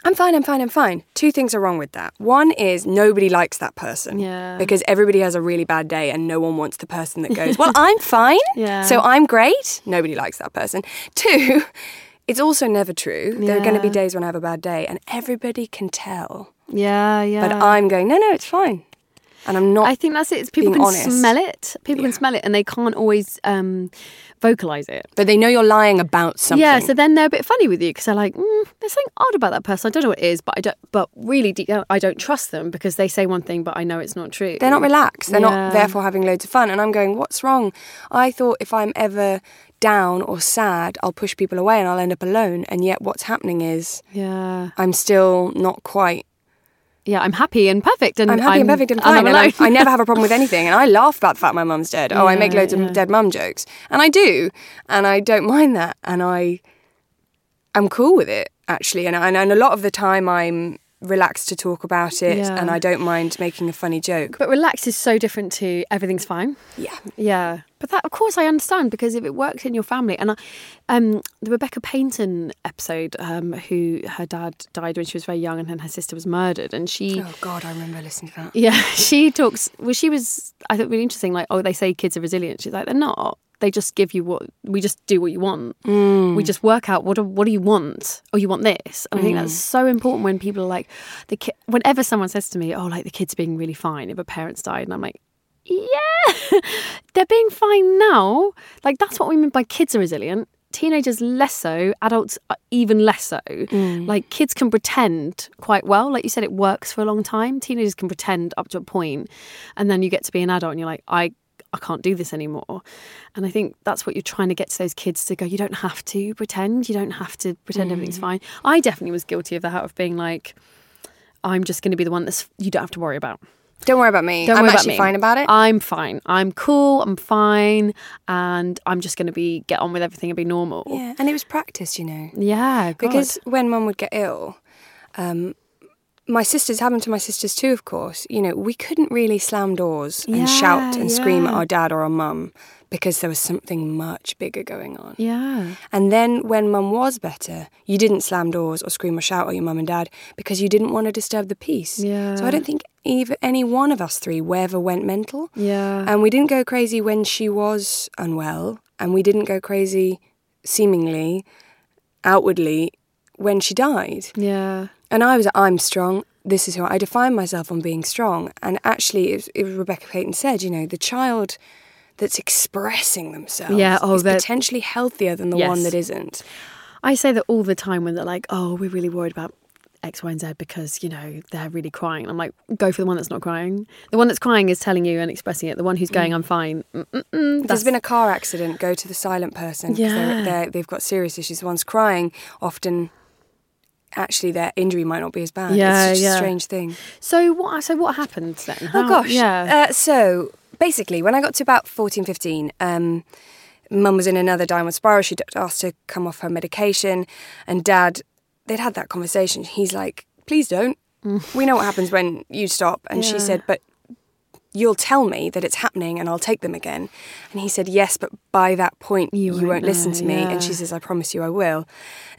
I'm fine. I'm fine. I'm fine. Two things are wrong with that. One is nobody likes that person. Yeah. Because everybody has a really bad day, and no one wants the person that goes, "Well, I'm fine. Yeah. So I'm great." Nobody likes that person. Two. It's also never true. There are going to be days when I have a bad day, and everybody can tell. Yeah, yeah. But I'm going, no, no, it's fine. And I'm not. I think that's it. It's people can honest. smell it. People can smell it, and they can't always um, vocalize it. but they know you're lying about something. Yeah, so then they're a bit funny with you because they're like, mm, "There's something odd about that person. I don't know what it is, but I don't. But really, deep down, I don't trust them because they say one thing, but I know it's not true. They're not relaxed. They're Yeah. not therefore having loads of fun. And I'm going, what's wrong? I thought if I'm ever down or sad, I'll push people away and I'll end up alone. And yet what's happening is Yeah, I'm still not quite. Yeah. I'm happy and perfect, and I'm happy and perfect and I'm fine. And I. I never have a problem with anything. And I laugh about the fact my mum's dead. Oh, I make loads yeah. of dead mum jokes. And I do. And I don't mind that. And I, I'm cool with it, actually. And, and, and a lot of the time I'm relaxed to talk about it. Yeah. And I don't mind making a funny joke. But relax is so different to everything's fine. yeah. Yeah, but that of course I understand because if it works in your family, and I, um, the Rebecca Peyton episode, um, who her dad died when she was very young, and then her sister was murdered, and she. Oh, God, I remember listening to that. Yeah, she talks. Well, she was. I thought really interesting. Like, oh, they say kids are resilient. She's like, they're not. They just give you what we just do what you want. Mm. We just work out what do, what do you want, Oh, you want this. And I think that's mm. so important when people are like the ki- whenever someone says to me, oh, like the kid's being really fine if a parent's died, and I'm like, yeah, they're being fine now. Like that's what we mean by kids are resilient. Teenagers less so, adults are even less so. Mm. Like kids can pretend quite well. Like you said, it works for a long time. Teenagers can pretend up to a point, and then you get to be an adult, and you're like, I. I can't do this anymore. And I think that's what you're trying to get to those kids to go, you don't have to pretend. You don't have to pretend everything's fine. I definitely was guilty of that, of being like, I'm just going to be the one that's you don't have to worry about. Don't worry about me. Don't I'm worry actually about me. fine about it. I'm fine. I'm cool. I'm fine, and I'm just going to be get on with everything and be normal. yeah, and it was practice, you know. Yeah, God. Because when mum would get ill, um, my sisters happened to my sisters too, of course. You know, we couldn't really slam doors and shout Yeah, and scream at our dad or our mum because there was something much bigger going on. yeah, And then when mum was better, you didn't slam doors or scream or shout at your mum and dad because you didn't want to disturb the peace. Yeah. So I don't think either any one of us three ever went mental. yeah, And we didn't go crazy when she was unwell, and we didn't go crazy, seemingly, outwardly, when she died. yeah, And I was, I'm strong. This is who I define myself on being strong. And actually, it was, it Rebecca Peyton said, you know, the child that's expressing themselves Yeah, oh, is potentially healthier than the one that isn't. I say that all the time when they're like, "Oh, we're really worried about X, Y, and Z because you know they're really crying." I'm like, "Go for the one that's not crying. The one that's crying is telling you and expressing it. The one who's going, mm. I'm fine." Mm-mm-mm, There's that's- been a car accident, go to the silent person. Yeah. They're, they've got serious issues. The one's crying, often, actually, their injury might not be as bad. Yeah, it's just yeah. a strange thing. So what? So what happened then? Oh gosh. yeah, Uh, so basically, when I got to about 14, 15, um, mum was in another downward spiral. She'd asked to come off her medication, and dad, they'd had that conversation. He's like, please don't. We know what happens when you stop. And she Mm. Said, but you'll tell me that it's happening and I'll take them again. And he said, yes, but by that point, You you, won't won't listen to me. And she says, I promise you I will.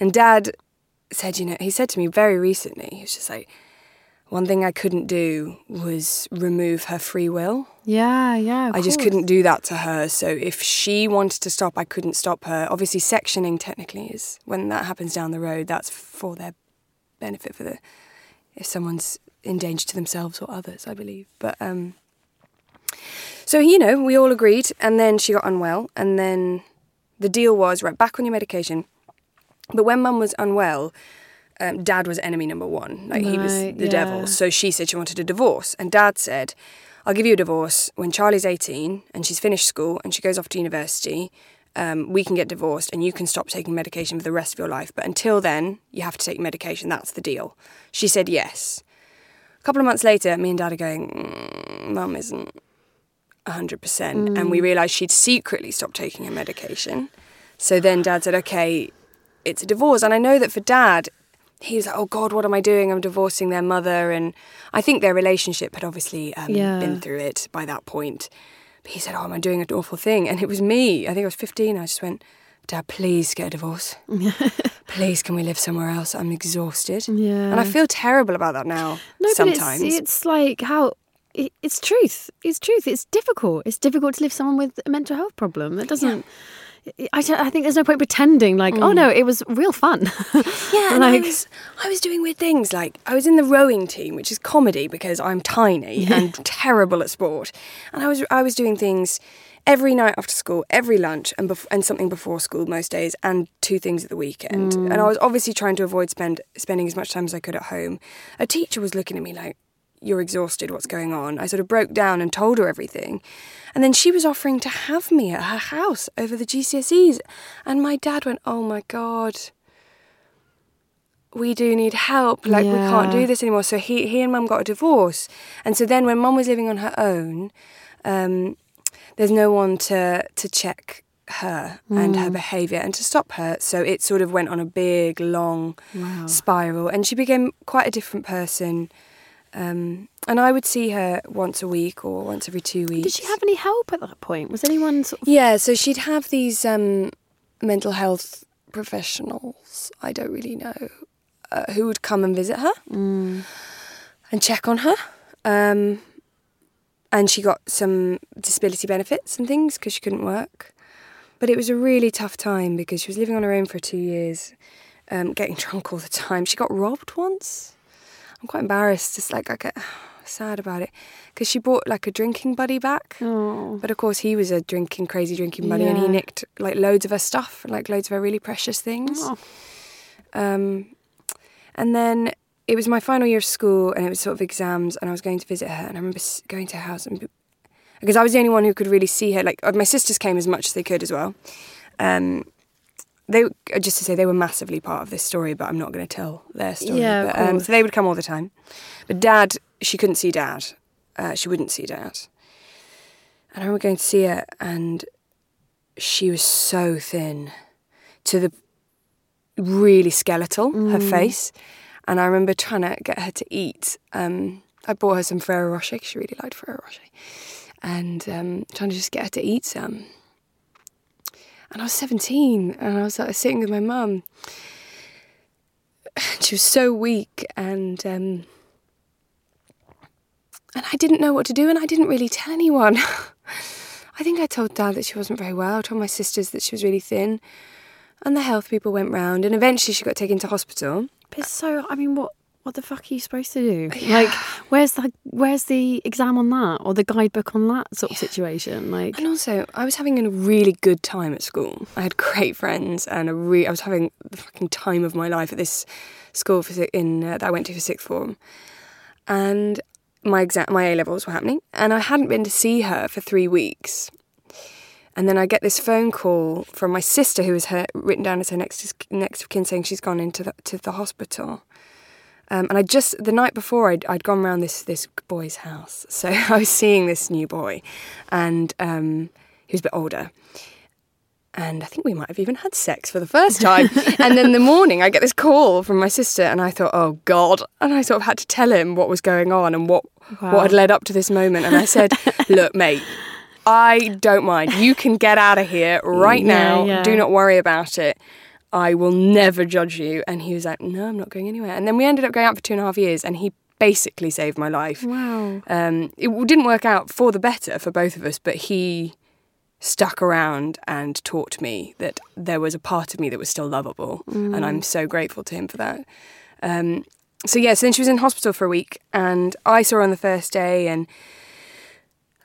And dad said, you know, he said to me very recently, he was just like, one thing I couldn't do was remove her free will. yeah, yeah. I just course. couldn't do that to her. So if she wanted to stop, I couldn't stop her. Obviously, sectioning technically is when that happens down the road. That's for their benefit for the if someone's in danger to themselves or others, I believe. But um, so you know, we all agreed, and then she got unwell, and then the deal was right back on your medication. But when Mum was unwell, um, Dad was enemy number one. Like he was the yeah. devil. So she said she wanted a divorce, and Dad said, "I'll give you a divorce when Charlie's eighteen and she's finished school and she goes off to university. Um, we can get divorced, and you can stop taking medication for the rest of your life. But until then, you have to take medication. That's the deal." She said yes. A couple of months later, me and Dad are going, mm, Mum isn't 100%. And we realised she'd secretly stopped taking her medication. So then Dad said, okay, it's a divorce. And I know that for Dad, he was like, oh God, what am I doing? I'm divorcing their mother. And I think their relationship had obviously um, Yeah. been through it by that point. But he said, "Oh, am I doing an awful thing?" And it was me. I think I was 15. I just went, "Dad, please get a divorce. please, can we live somewhere else? I'm exhausted." Yeah. And I feel terrible about that now. No, sometimes. but it's, it's like how it's truth. It's truth. It's difficult. It's difficult to live someone with a mental health problem. It doesn't. I, I think there's no point pretending like, oh no, it was real fun. Mm. Yeah, and I was I was doing weird things. Like I was in the rowing team, which is comedy because I'm tiny and terrible at sport. And I was I was doing things every night after school, every lunch, and bef- and something before school most days, and two things at the weekend. And I was obviously trying to avoid spend spending as much time as I could at home. A teacher was looking at me like. You're exhausted. What's going on? I sort of broke down and told her everything. And then she was offering to have me at her house over the GCSEs. And my dad went, Oh my God, we do need help. Like we can't do this anymore. So he he and mum got a divorce, and so then when mum was living on her own, um, there's no one to to check her and her behaviour and to stop her. So it sort of went on a big long spiral, and she became quite a different person. Um, and I would see her once a week or once every two weeks. Did she have any help at that point? Was anyone sort of Yeah, so she'd have these um, mental health professionals, I don't really know, uh, who would come and visit her and check on her. Um, and she got some disability benefits and things because she couldn't work. But it was a really tough time because she was living on her own for two years, um, getting drunk all the time. She got robbed once. I'm quite embarrassed. Just like I get sad about it because she brought like a drinking buddy back. Oh. But of course, he was a drinking, crazy drinking buddy, and he nicked like loads of her stuff, like loads of her really precious things. Oh. Um, and then it was my final year of school, and it was sort of exams, and I was going to visit her, and I remember going to her house, and because I was the only one who could really see her. Like uh, my sisters came as much as they could as well. Um, they uh, just to say they were massively part of this story, but I'm not going to tell their story. Yeah, but, um, so they would come all the time. But dad, she couldn't see dad. Uh, she wouldn't see dad. And I remember going to see her, and she was so thin, to the really skeletal, her Mm. face. And I remember trying to get her to eat. Um, I bought her some Ferrero Rocher. She really liked Ferrero Rocher, and um, trying to just get her to eat some. And I was 17 and I was like, sitting with my mum. She was so weak and um, and I didn't know what to do and I didn't really tell anyone. I think I told dad that she wasn't very well. I told my sisters that she was really thin. And the health people went round and eventually she got taken to hospital. But so I mean, what what the fuck are you supposed to do? Like, where's the where's the exam on that or the guidebook on that sort of situation? Like, And also, I was having a really good time at school. I had great friends, and a re- I was having the fucking time of my life at this school for, in uh, that I went to for sixth form. And my exam, my A levels were happening, and I hadn't been to see her for three weeks. And then I get this phone call from my sister, who was her written down as her next next of kin, saying she's gone into the, to the hospital. Um, and I just the night before I'd, I'd gone round this this boy's house, so I was seeing this new boy, and um, he was a bit older, and I think we might have even had sex for the first time. and then the morning I get this call from my sister, and I thought, oh god, and I sort of had to tell him what was going on and what what had led up to this moment, and I said, look, mate. I don't mind. You can get out of here right Yeah, now. yeah. Do not worry about it. I will never judge you. And he was like, No, I'm not going anywhere. And then we ended up going out for two and a half years, and he basically saved my life. wow. Um, it didn't work out for the better for both of us, but he stuck around and taught me that there was a part of me that was still lovable, and I'm so grateful to him for that. Um, so yeah, so then she was in hospital for a week, and I saw her on the first day, and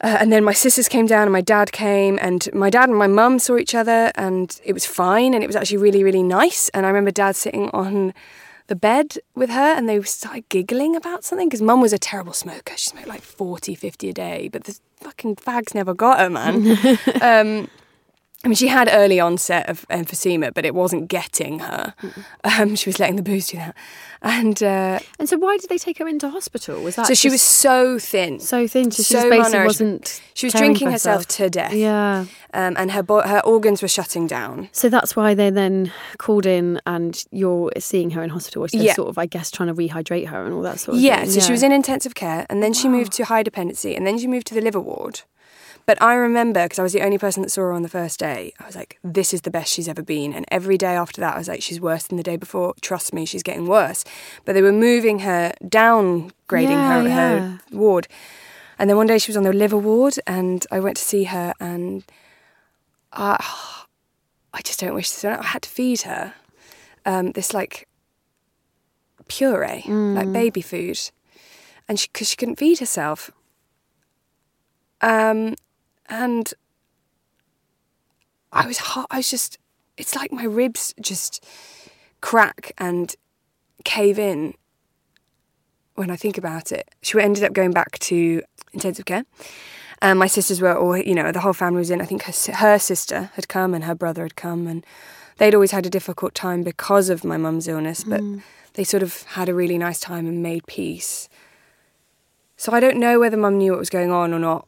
uh, and then my sisters came down, and my dad came, and my dad and my mum saw each other, and it was fine, and it was actually really, really nice. And I remember dad sitting on the bed with her, and they started giggling about something because mum was a terrible smoker. She smoked like 40, 50 a day, but the fucking fags never got her, man. um, I mean, she had early onset of emphysema, but it wasn't getting her. Um, she was letting the booze do that. And uh, And so, why did they take her into hospital? Was that so she was so thin. so thin? So she so just basically wasn't. She was drinking for herself to death. Yeah. Um, and her, bo- her organs were shutting down. So that's why they then called in, and you're seeing her in hospital. They're Yeah. sort of, I guess, trying to rehydrate her and all that sort of Yeah, thing. so she was in intensive care, and then she moved to high dependency, and then she moved to the liver ward. But I remember because I was the only person that saw her on the first day. I was like, "This is the best she's ever been." And every day after that, I was like, "She's worse than the day before. Trust me, she's getting worse." But they were moving her, downgrading Yeah, her, yeah. her ward. And then one day she was on the liver ward, and I went to see her, and I, I just don't wish this. I had to feed her um, this like puree, like baby food, and she because she couldn't feed herself. Um, and I was hot. I was just. It's like my ribs just crack and cave in when I think about it. She ended up going back to intensive care. And my sisters were all, you know, the whole family was in. I think her, her sister had come and her brother had come, and they'd always had a difficult time because of my mum's illness, but mm. they sort of had a really nice time and made peace. So I don't know whether mum knew what was going on or not.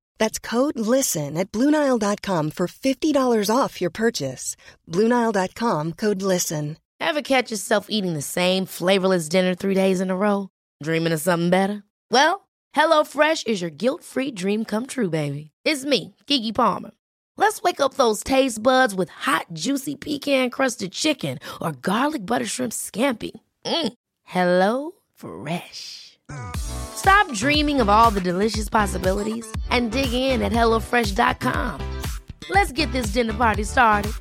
That's code LISTEN at Bluenile.com for $50 off your purchase. Bluenile.com code LISTEN. Ever catch yourself eating the same flavorless dinner three days in a row? Dreaming of something better? Well, HelloFresh is your guilt free dream come true, baby. It's me, Keke Palmer. Let's wake up those taste buds with hot, juicy pecan crusted chicken or garlic butter shrimp scampi. Mm. Hello Fresh. Stop dreaming of all the delicious possibilities and dig in at HelloFresh.com. Let's get this dinner party started.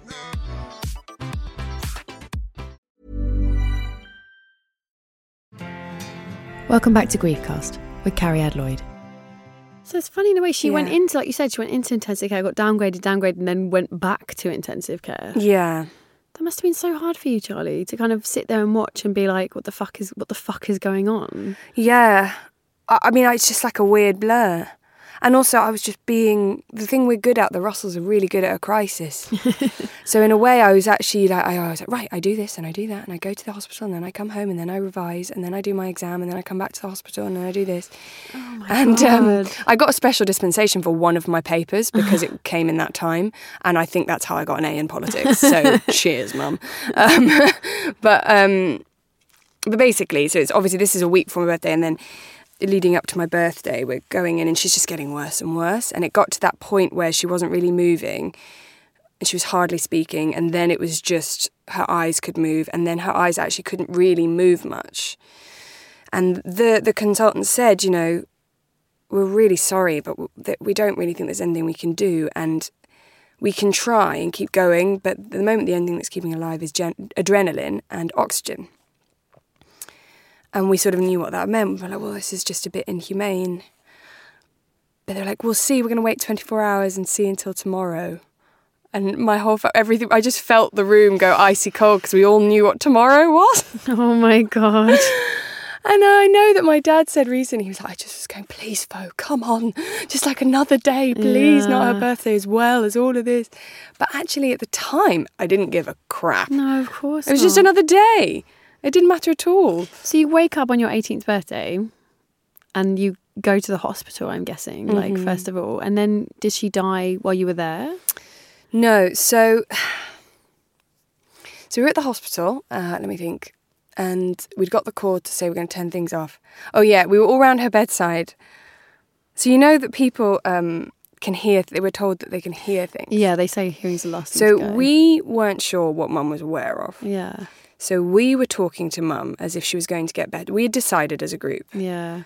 Welcome back to Griefcast with Cariad Lloyd. So it's funny in the way she went into, like you said, she went into intensive care, got downgraded, downgraded, and then went back to intensive care. Yeah. That must have been so hard for you, Charlie, to kind of sit there and watch and be like, "What the fuck is what the fuck is going on?" Yeah. I, I mean, it's just like a weird blur. And also, I was just being the thing we're good at. The Russells are really good at a crisis. so in a way, I was actually like, I was like, right, I do this and I do that, and I go to the hospital, and then I come home, and then I revise, and then I do my exam, and then I come back to the hospital, and then I do this. and um. I got a special dispensation for one of my papers because it came in that time, and I think that's how I got an A in politics. So cheers, mum. Um, but um, but basically, so it's obviously this is a week before my birthday, and then leading up to my birthday, we're going in, and she's just getting worse and worse. And it got to that point where she wasn't really moving, and she was hardly speaking, and then it was just her eyes could move, and then her eyes actually couldn't really move much. And the the consultant said, you know, we're really sorry, but we don't really think there's anything we can do, and we can try and keep going, but at the moment the only thing that's keeping alive is gen- adrenaline and oxygen. And we sort of knew what that meant. We were like, well, this is just a bit inhumane. But they're like, we'll see. We're going to wait 24 hours and see until tomorrow. And my whole, everything, I just felt the room go icy cold because we all knew what tomorrow was. Oh my god! And I know that my dad said recently, he was like, I just was going, please, Fo, come on. Just like another day, please. Not her birthday as well as all of this. But actually, at the time, I didn't give a crap. No, of course. It was just another day. It didn't matter at all. So you wake up on your 18th birthday, and you go to the hospital. I'm guessing, like Mm-hmm. first of all, and then did she die while you were there? No, so so we were at the hospital. Uh, let me think, and we'd got the call to say we're going to turn things off. Oh yeah, we were all round her bedside, So you know that people um, can hear. They were told that they can hear things. Yeah, they say hearing's the last So we weren't sure what Mum was aware of. Yeah. So we were talking to Mum as if she was going to get better. We had decided as a group Yeah.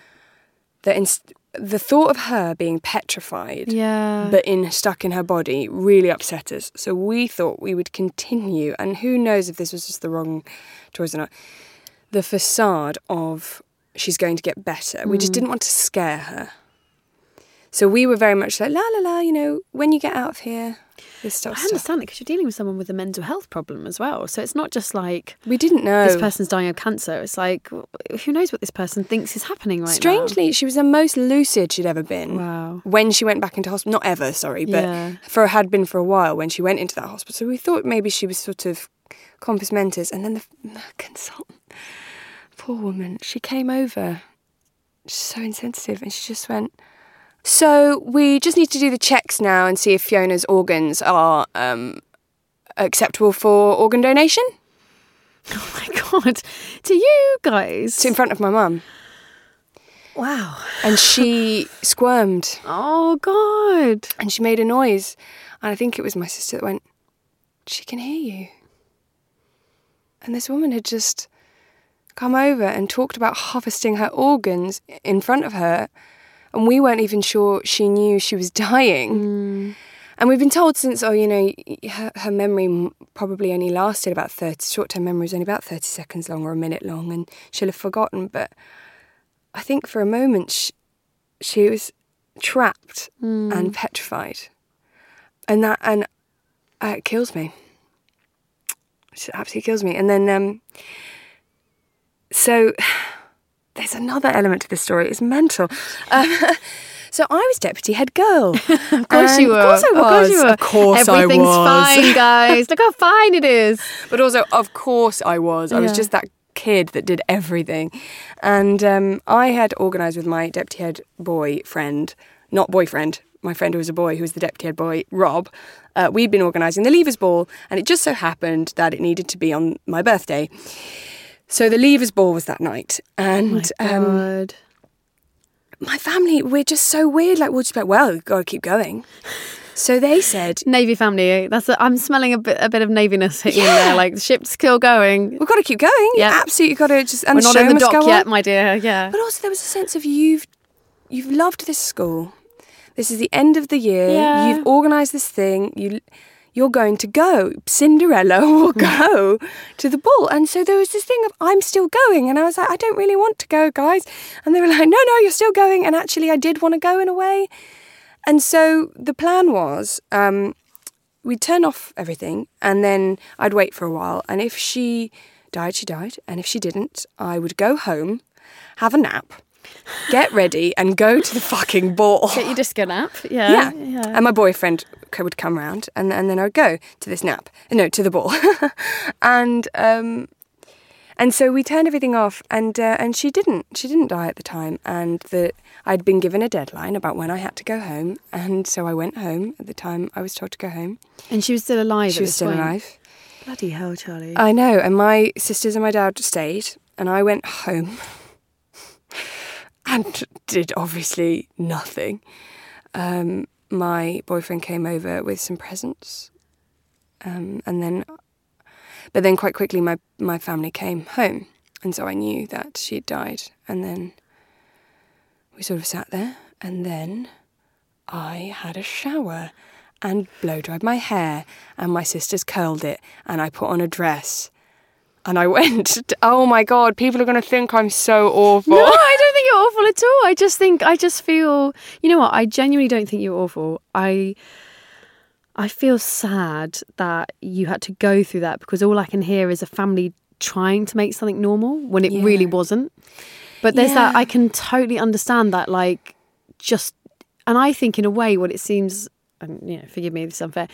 that inst- the thought of her being petrified, Yeah. but in stuck in her body, really upset us. So we thought we would continue, and who knows if this was just the wrong choice or not. The facade of she's going to get better. We just Mm. didn't want to scare her. So we were very much like la la la. You know, when you get out of here, this I stuff. stuff. understand it because you're dealing with someone with a mental health problem as well. So it's not just like We didn't know. this person's dying of cancer. It's like who knows what this person thinks is happening right Strangely, she was the most lucid she'd ever been. Wow. When she went back into hospital, not ever, sorry, but Yeah. for had been for a while when she went into that hospital. So we thought maybe she was sort of compos mentis, and then the, the consultant, poor woman, she came over, so insensitive, and she just went. So we just need to do the checks now and see if Fiona's organs are um, acceptable for organ donation. Oh my god! To you guys. It's in front of my mum, wow. and she squirmed. Oh god. and she made a noise. And I think it was my sister that went, She can hear you. And this woman had just come over and talked about harvesting her organs in front of her. And we weren't even sure she knew she was dying. And we've been told since, oh, you know, her, her memory probably only lasted about 30, short term memory was only about 30 seconds long or a minute long, and she'll have forgotten. But I think for a moment she, she was trapped and petrified. And that, and uh, it kills me. It absolutely kills me. And then, um, so there's another element to this story. It's mental. Um, so I was deputy head girl. Of course you were. Of course I was. Of course you were. Of course I Everything's fine, guys. Look how fine it is. But also, of course, I was. I was just that kid that did everything. And um, I had organised with my deputy head boy friend, not boyfriend, my friend who was a boy, who was the deputy head boy, Rob. Uh, we'd been organising the Leavers Ball, and it just so happened that it needed to be on my birthday. So the Leavers Ball was that night. And um, God. my family, we're just so weird. Like, we'll just be like, well, we've got to keep going. So they said, Navy family. That's. A, I'm smelling a bit, a bit of naviness hitting in there. Like the ship's still going. we've got to keep going. Yeah. Absolutely got to just, and We're not in the dock yet, on. my dear. Yeah. But also there was a sense of you've you've loved this school. This is the end of the year. Yeah. You've organised this thing. You you're going to go. Cinderella will go to the ball. And so there was this thing of I'm still going. And I was like, I don't really want to go, guys. And they were like, No, no, you're still going. And actually I did want to go in a way. And so the plan was um, we'd turn off everything and then I'd wait for a while. And if she died, she died. And if she didn't, I would go home, have a nap, get ready, and go to the fucking ball. Get your disco nap. Yeah. Yeah. And my boyfriend would come round and, and then I would go to this nap. No, to the ball. and um, and so we turned everything off and uh, and she didn't. She didn't die at the time. And the I'd been given a deadline about when I had to go home. And so I went home at the time I was told to go home. And she was still alive. she was still point. alive. Bloody hell, Charlie. I know. And my sisters and my dad stayed, and I went home and did obviously nothing. Um, my boyfriend came over with some presents, um, and then, but then quite quickly, my my family came home, and so I knew that she had died. And then we sort of sat there, and then I had a shower and blow dried my hair, and my sisters curled it, and I put on a dress. And I went, oh my God, people are going to think I'm so awful. No, I don't think you're awful at all. I just think I just feel you know what, I genuinely don't think you're awful. I I feel sad that you had to go through that because all I can hear is a family trying to make something normal when it really wasn't. But there's that I can totally understand that like just and I think in a way what it seems and you know, forgive me if it's unfair,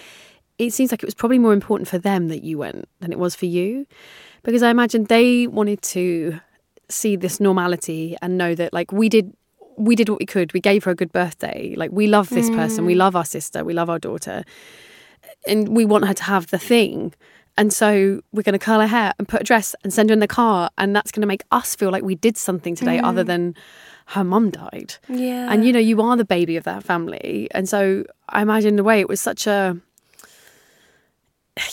it seems like it was probably more important for them that you went than it was for you. Because I imagine they wanted to see this normality and know that like we did we did what we could. We gave her a good birthday. Like we love this person. We mm. love our sister. We love our daughter. And we want her to have the thing. And so we're going to curl her hair and put a dress and send her in the car. And that's going to make us feel like we did something today other mm. than her mum died. Yeah. And you know, you are the baby of that family. And so I imagine the way it was such a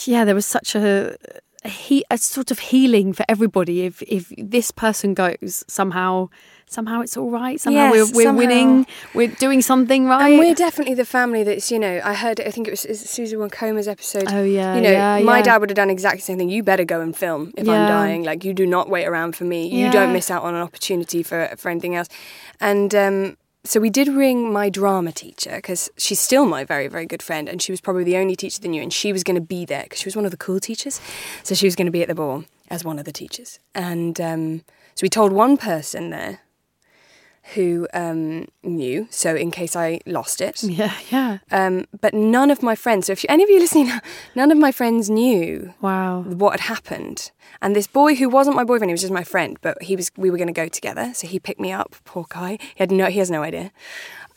yeah, there was such a a, he, a sort of healing for everybody if if this person goes somehow somehow it's all right somehow Yes, we're, we're somehow. winning we're doing something right And we're definitely the family that's, you know, I heard, I think it was Susan Wokoma's episode. Oh, yeah, You know, yeah, my yeah. dad would have done exactly the same thing. You better go and film if Yeah. I'm dying. Like, you do not wait around for me. You don't miss out on an opportunity for, for anything else. And um, so we did ring my drama teacher because she's still my very, very good friend. And she was probably the only teacher that knew. And she was going to be there because she was one of the cool teachers. So she was going to be at the ball as one of the teachers. And um, so we told one person there who um, knew, so in case I lost it. yeah yeah Um, but none of my friends, so if you, any of you listening, none of my friends knew wow what had happened. And this boy who wasn't my boyfriend, he was just my friend, but he was we were going to go together. So he picked me up, poor guy. He had no he has no idea.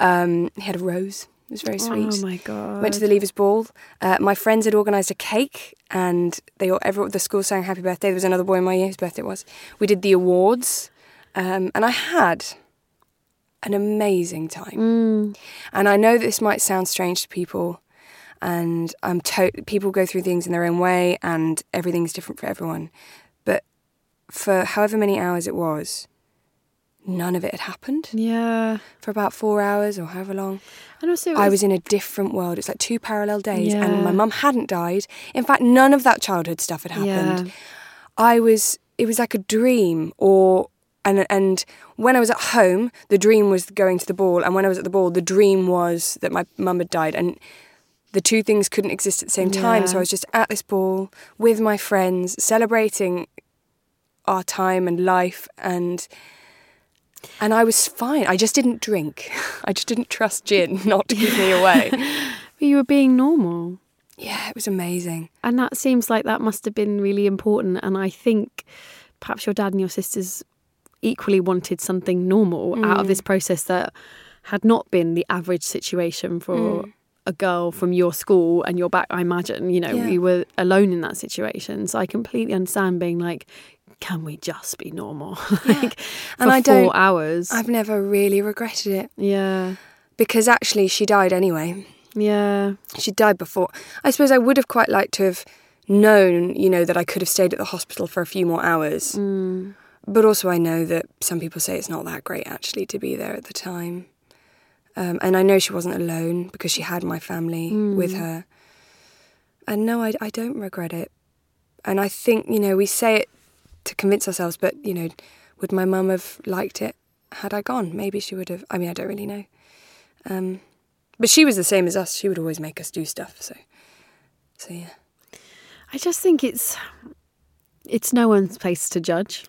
Um, he had a rose. It was very sweet. oh my god Went to the Leavers Ball. Uh, my friends had organised a cake, and they all, everyone, the school sang Happy Birthday. There was another boy in my year whose birthday it was. We did the awards, um, and I had an amazing time. Mm. And I know this might sound strange to people, and I'm to- people go through things in their own way, and everything's different for everyone. But for however many hours it was, none of it had happened yeah for about four hours or however long. and also it I was in a different world. It's like two parallel days, Yeah. and my mum hadn't died. In fact, none of that childhood stuff had happened. Yeah. I was. It was like a dream, or and and when I was at home, the dream was going to the ball, and when I was at the ball, the dream was that my mum had died, and the two things couldn't exist at the same time. So I was just at this ball with my friends, celebrating our time and life, and and I was fine. I just didn't drink. I just didn't trust gin not to give me away. but you were being normal yeah, it was amazing. And that seems like that must have been really important. And I think perhaps your dad and your sisters equally wanted something normal out of mm. this process that had not been the average situation for mm. a girl from your school and your back. I imagine, you know, Yeah. you were alone in that situation. So I completely understand being like, can we just be normal? like, And for I 4 don't- hours. I've never really regretted it yeah. because actually she died anyway. Yeah. She died before. I suppose I would have quite liked to have known, you know, that I could have stayed at the hospital for a few more hours. Mm. But also, I know that some people say it's not that great actually to be there at the time. Um, and I know she wasn't alone because she had my family with her. And no, I, I don't regret it. And I think, you know, we say it to convince ourselves, but, you know, would my mum have liked it had I gone? Maybe she would have. I mean, I don't really know. Um, but she was the same as us. She would always make us do stuff. So, so yeah. I just think it's it's no one's place to judge.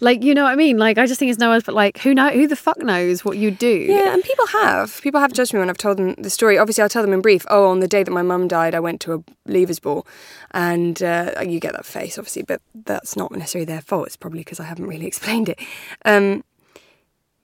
Like, you know what I mean? Like, I just think it's no one's, but like, who know? Who the fuck knows what you do? Yeah, and people have. People have judged me when I've told them the story. Obviously, I'll tell them in brief. Oh, on the day that my mum died, I went to a leavers ball, and uh, you get that face, obviously, but that's not necessarily their fault. It's probably because I haven't really explained it. Um,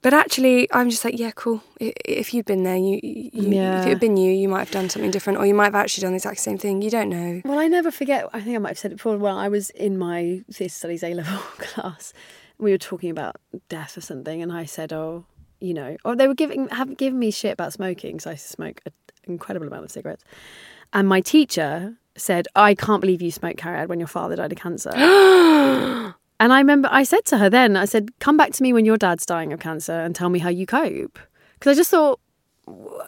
but actually, I'm just like, yeah, cool. If you'd been there, you, you Yeah. if it had been you, you might have done something different, or you might have actually done the exact same thing. You don't know. Well, I never forget. I think I might have said it before. Well, I was in my theatre studies A level class, we were talking about death or something, and I said, "Oh, you know," or they were giving have given me shit about smoking because I smoke an incredible amount of cigarettes, and my teacher said, "I can't believe you smoked Cariad when your father died of cancer." and I remember I said to her then, I said, "Come back to me when your dad's dying of cancer and tell me how you cope," because I just thought.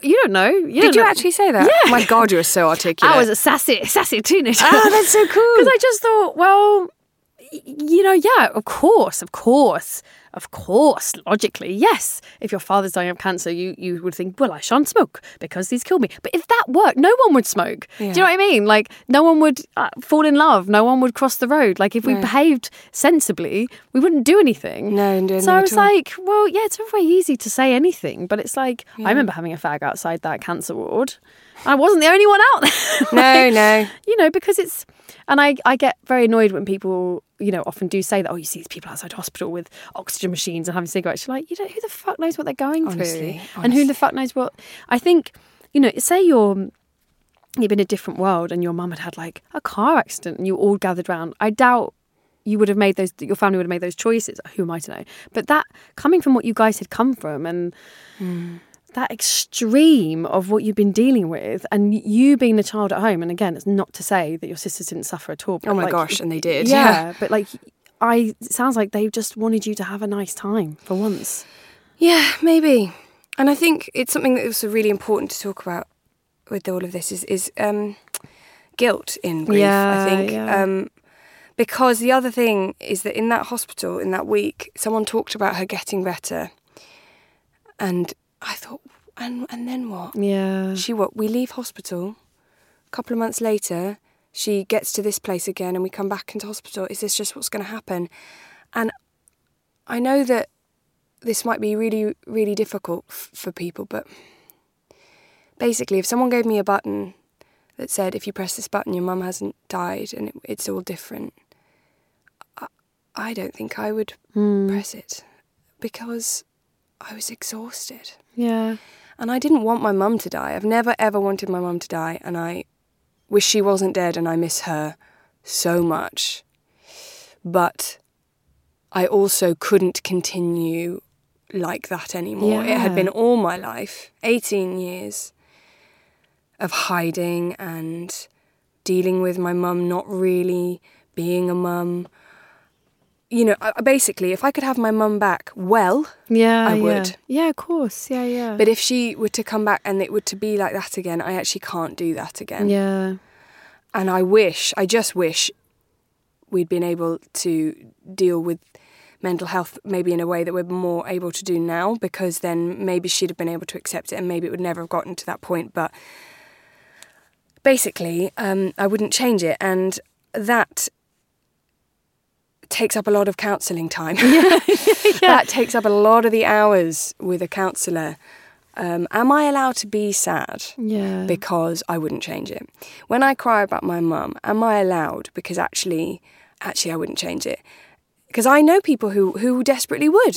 You don't know. You Did don't you know. actually say that? Yeah. My God, you were so articulate. I was a sassy, sassy teenager. Oh, that's so cool. Because I just thought, well, you know, yeah, of course, of course, of course, logically, yes. If your father's dying of cancer, you you would think, well, I shan't smoke because these kill me. But if that worked, no one would smoke. Do you know what I mean? Like, no one would uh, fall in love. No one would cross the road. Like, if we behaved sensibly, we wouldn't do anything. No, do So anything I was like, well, yeah, it's very easy to say anything, but it's like I remember having a fag outside that cancer ward. I wasn't the only one out there. No, no. you know, because it's, and I, I get very annoyed when people, you know, often do say that, oh, you see these people outside hospital with oxygen machines and having cigarettes. You're like, you know, who the fuck knows what they're going Honestly, through? And who the fuck knows what? I think, you know, say you're, you've been a different world and your mum had had like a car accident and you all gathered round. I doubt you would have made those your family would have made those choices who am i to know but that coming from what you guys had come from and mm. That extreme of what you've been dealing with and you being the child at home and again it's not to say that your sisters didn't suffer at all but Oh my like, gosh, and they did. yeah, but like i it sounds like they just wanted you to have a nice time for once Yeah, maybe. And I think it's something that was really important to talk about with all of this is is um, guilt in grief. Yeah, I think yeah. um, because the other thing is that in that hospital in that week, someone talked about her getting better, and I thought, and and then what? yeah She what? We leave hospital. A couple of months later, she gets to this place again, and we come back into hospital. Is this just what's going to happen? And I know that this might be really, really difficult f- for people, but basically, if someone gave me a button that said, if you press this button, your mum hasn't died and it, it's all different, I, I don't think I would hmm. press it because I was exhausted. Yeah And I didn't want my mum to die. I've never ever wanted my mum to die, and I wish she wasn't dead, and I miss her so much. But I also couldn't continue like that anymore. It had been all my life 18 years of hiding and dealing with my mum not really being a mum. You know, basically, if I could have my mum back, well, yeah I yeah. would. yeah of course yeah yeah but if she were to come back and it were to be like that again, I actually can't do that again. yeah And I wish, I just wish we'd been able to deal with mental health maybe in a way that we're more able to do now because then maybe she'd have been able to accept it and maybe it would never have gotten to that point. But basically, um, I wouldn't change it. And that takes up a lot of counselling time. That takes up a lot of the hours with a counsellor. Um, am I allowed to be sad? yeah because I wouldn't change it. When I cry about my mum, am I allowed? Because actually, actually, I wouldn't change it. Because I know people who who desperately would,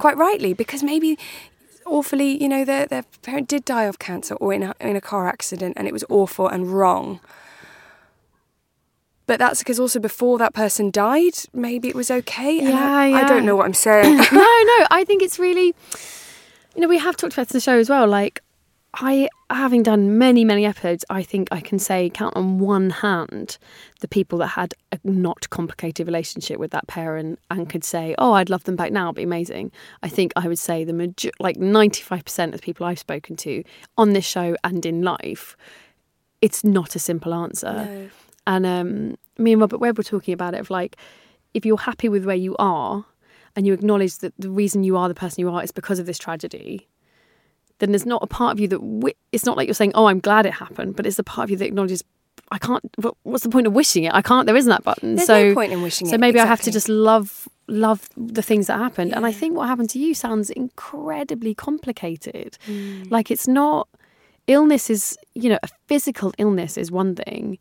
quite rightly, because maybe awfully, you know, their their parent did die of cancer or in a, in a car accident, and it was awful and wrong. But that's because also before that person died, maybe it was okay. and I, Yeah, I don't know what I'm saying. no, no. I think it's really, you know, we have talked about the show as well. Like, I, having done many, many episodes, I think I can say, count on one hand, the people that had a not complicated relationship with that parent and could say, oh, I'd love them back now, it'd be amazing. I think I would say the major, like 95% of the people I've spoken to on this show and in life, it's not a simple answer. And um, me and Robert Webb were talking about it of like, if you're happy with where you are and you acknowledge that the reason you are the person you are is because of this tragedy, then there's not a part of you that it's not like you're saying, "Oh, I'm glad it happened," but it's the part of you that acknowledges, "I can't." What's the point of wishing it? I can't. There isn't that button. There's so no point in wishing so it, So maybe I have to just love love the things that happened. And I think what happened to you sounds incredibly complicated. Mm. Like it's not illness is you know a physical illness is one thing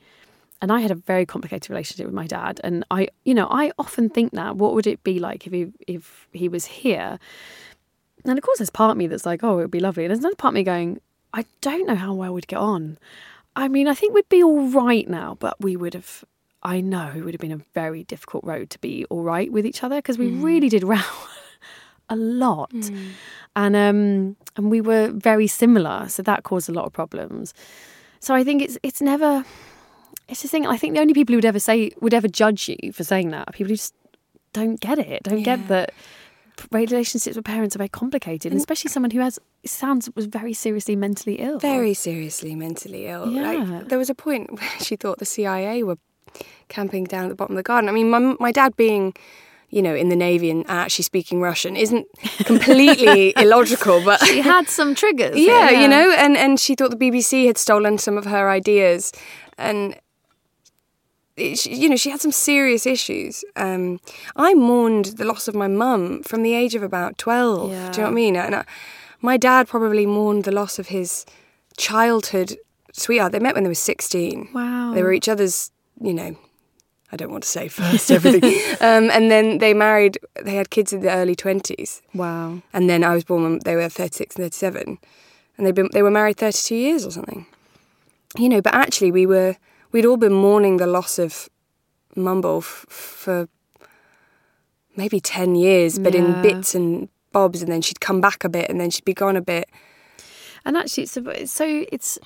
and I had a very complicated relationship with my dad. And I, you know, I often think that what would it be like if he if he was here? And of course, there's part of me that's like, oh, it would be lovely. And there's another part of me going, I don't know how well we'd get on. I mean, I think we'd be all right now, but we would have. I know it would have been a very difficult road to be all right with each other because we really did row a lot, and um, and we were very similar, so that caused a lot of problems. So I think it's it's never it's the thing. I think the only people who would ever say would ever judge you for saying that are people who just don't get it, don't Yeah. get that relationships with parents are very complicated, and especially someone who has sounds was very seriously mentally ill. very seriously mentally ill. Yeah. Like, there was a point where she thought the CIA were camping down at the bottom of the garden. I mean, my, my dad being, you know, in the Navy and actually speaking Russian isn't completely illogical, but. She had some triggers. yeah, you know, and, and she thought the BBC had stolen some of her ideas. And, she, you know, she had some serious issues. Um, I mourned the loss of my mum from the age of about 12. Do you know what I mean? And I, my dad probably mourned the loss of his childhood sweetheart. They met when they were 16. Wow. They were each other's, you know, I don't want to say first everything. um, and then they married, they had kids in the early 20s. Wow. And then I was born when they were 36 and 37. And they'd been, they were married 32 years or something. You know, but actually we were, we'd all been mourning the loss of Mumble f- for maybe 10 years, but in bits and bobs, and then she'd come back a bit, and then she'd be gone a bit. And actually, it's a, so it's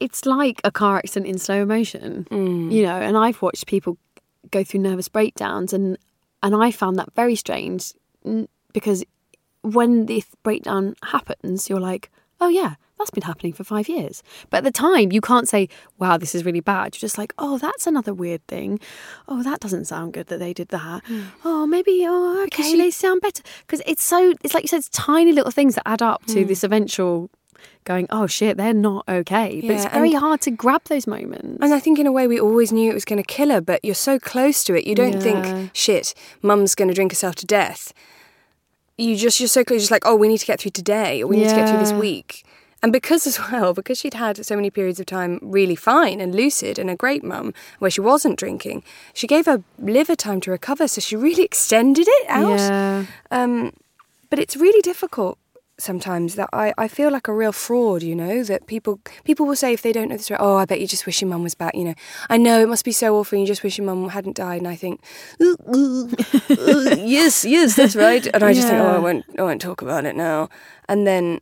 it's like a car accident in slow motion, mm. you know. And I've watched people go through nervous breakdowns, and and I found that very strange because when the breakdown happens, you're like, oh yeah, that's been happening for five years. But at the time, you can't say, wow, this is really bad. You're just like, oh, that's another weird thing. Oh, that doesn't sound good that they did that. Hmm. Oh, maybe, oh, okay, they sound better. Because it's so, it's like you said, it's tiny little things that add up to hmm. this eventual going, oh shit, they're not okay. But it's very hard to grab those moments. And I think in a way we always knew it was going to kill her, but you're so close to it. You don't Yeah. think, shit, mum's going to drink herself to death. You just, you're so close, just like, oh, we need to get through today, or we need to get through this week. And because as well, because she'd had so many periods of time really fine and lucid and a great mum where she wasn't drinking, she gave her liver time to recover. So she really extended it out. Yeah. Um, but it's really difficult sometimes that I, I feel like a real fraud, you know, that people people will say if they don't know the story, oh, I bet you just wish your mum was back, you know. I know it must be so awful you just wish your mum hadn't died. And I think, "Ooh, ooh, ooh, yes, yes, that's right. And I just think, oh, I won't, I won't talk about it now. And then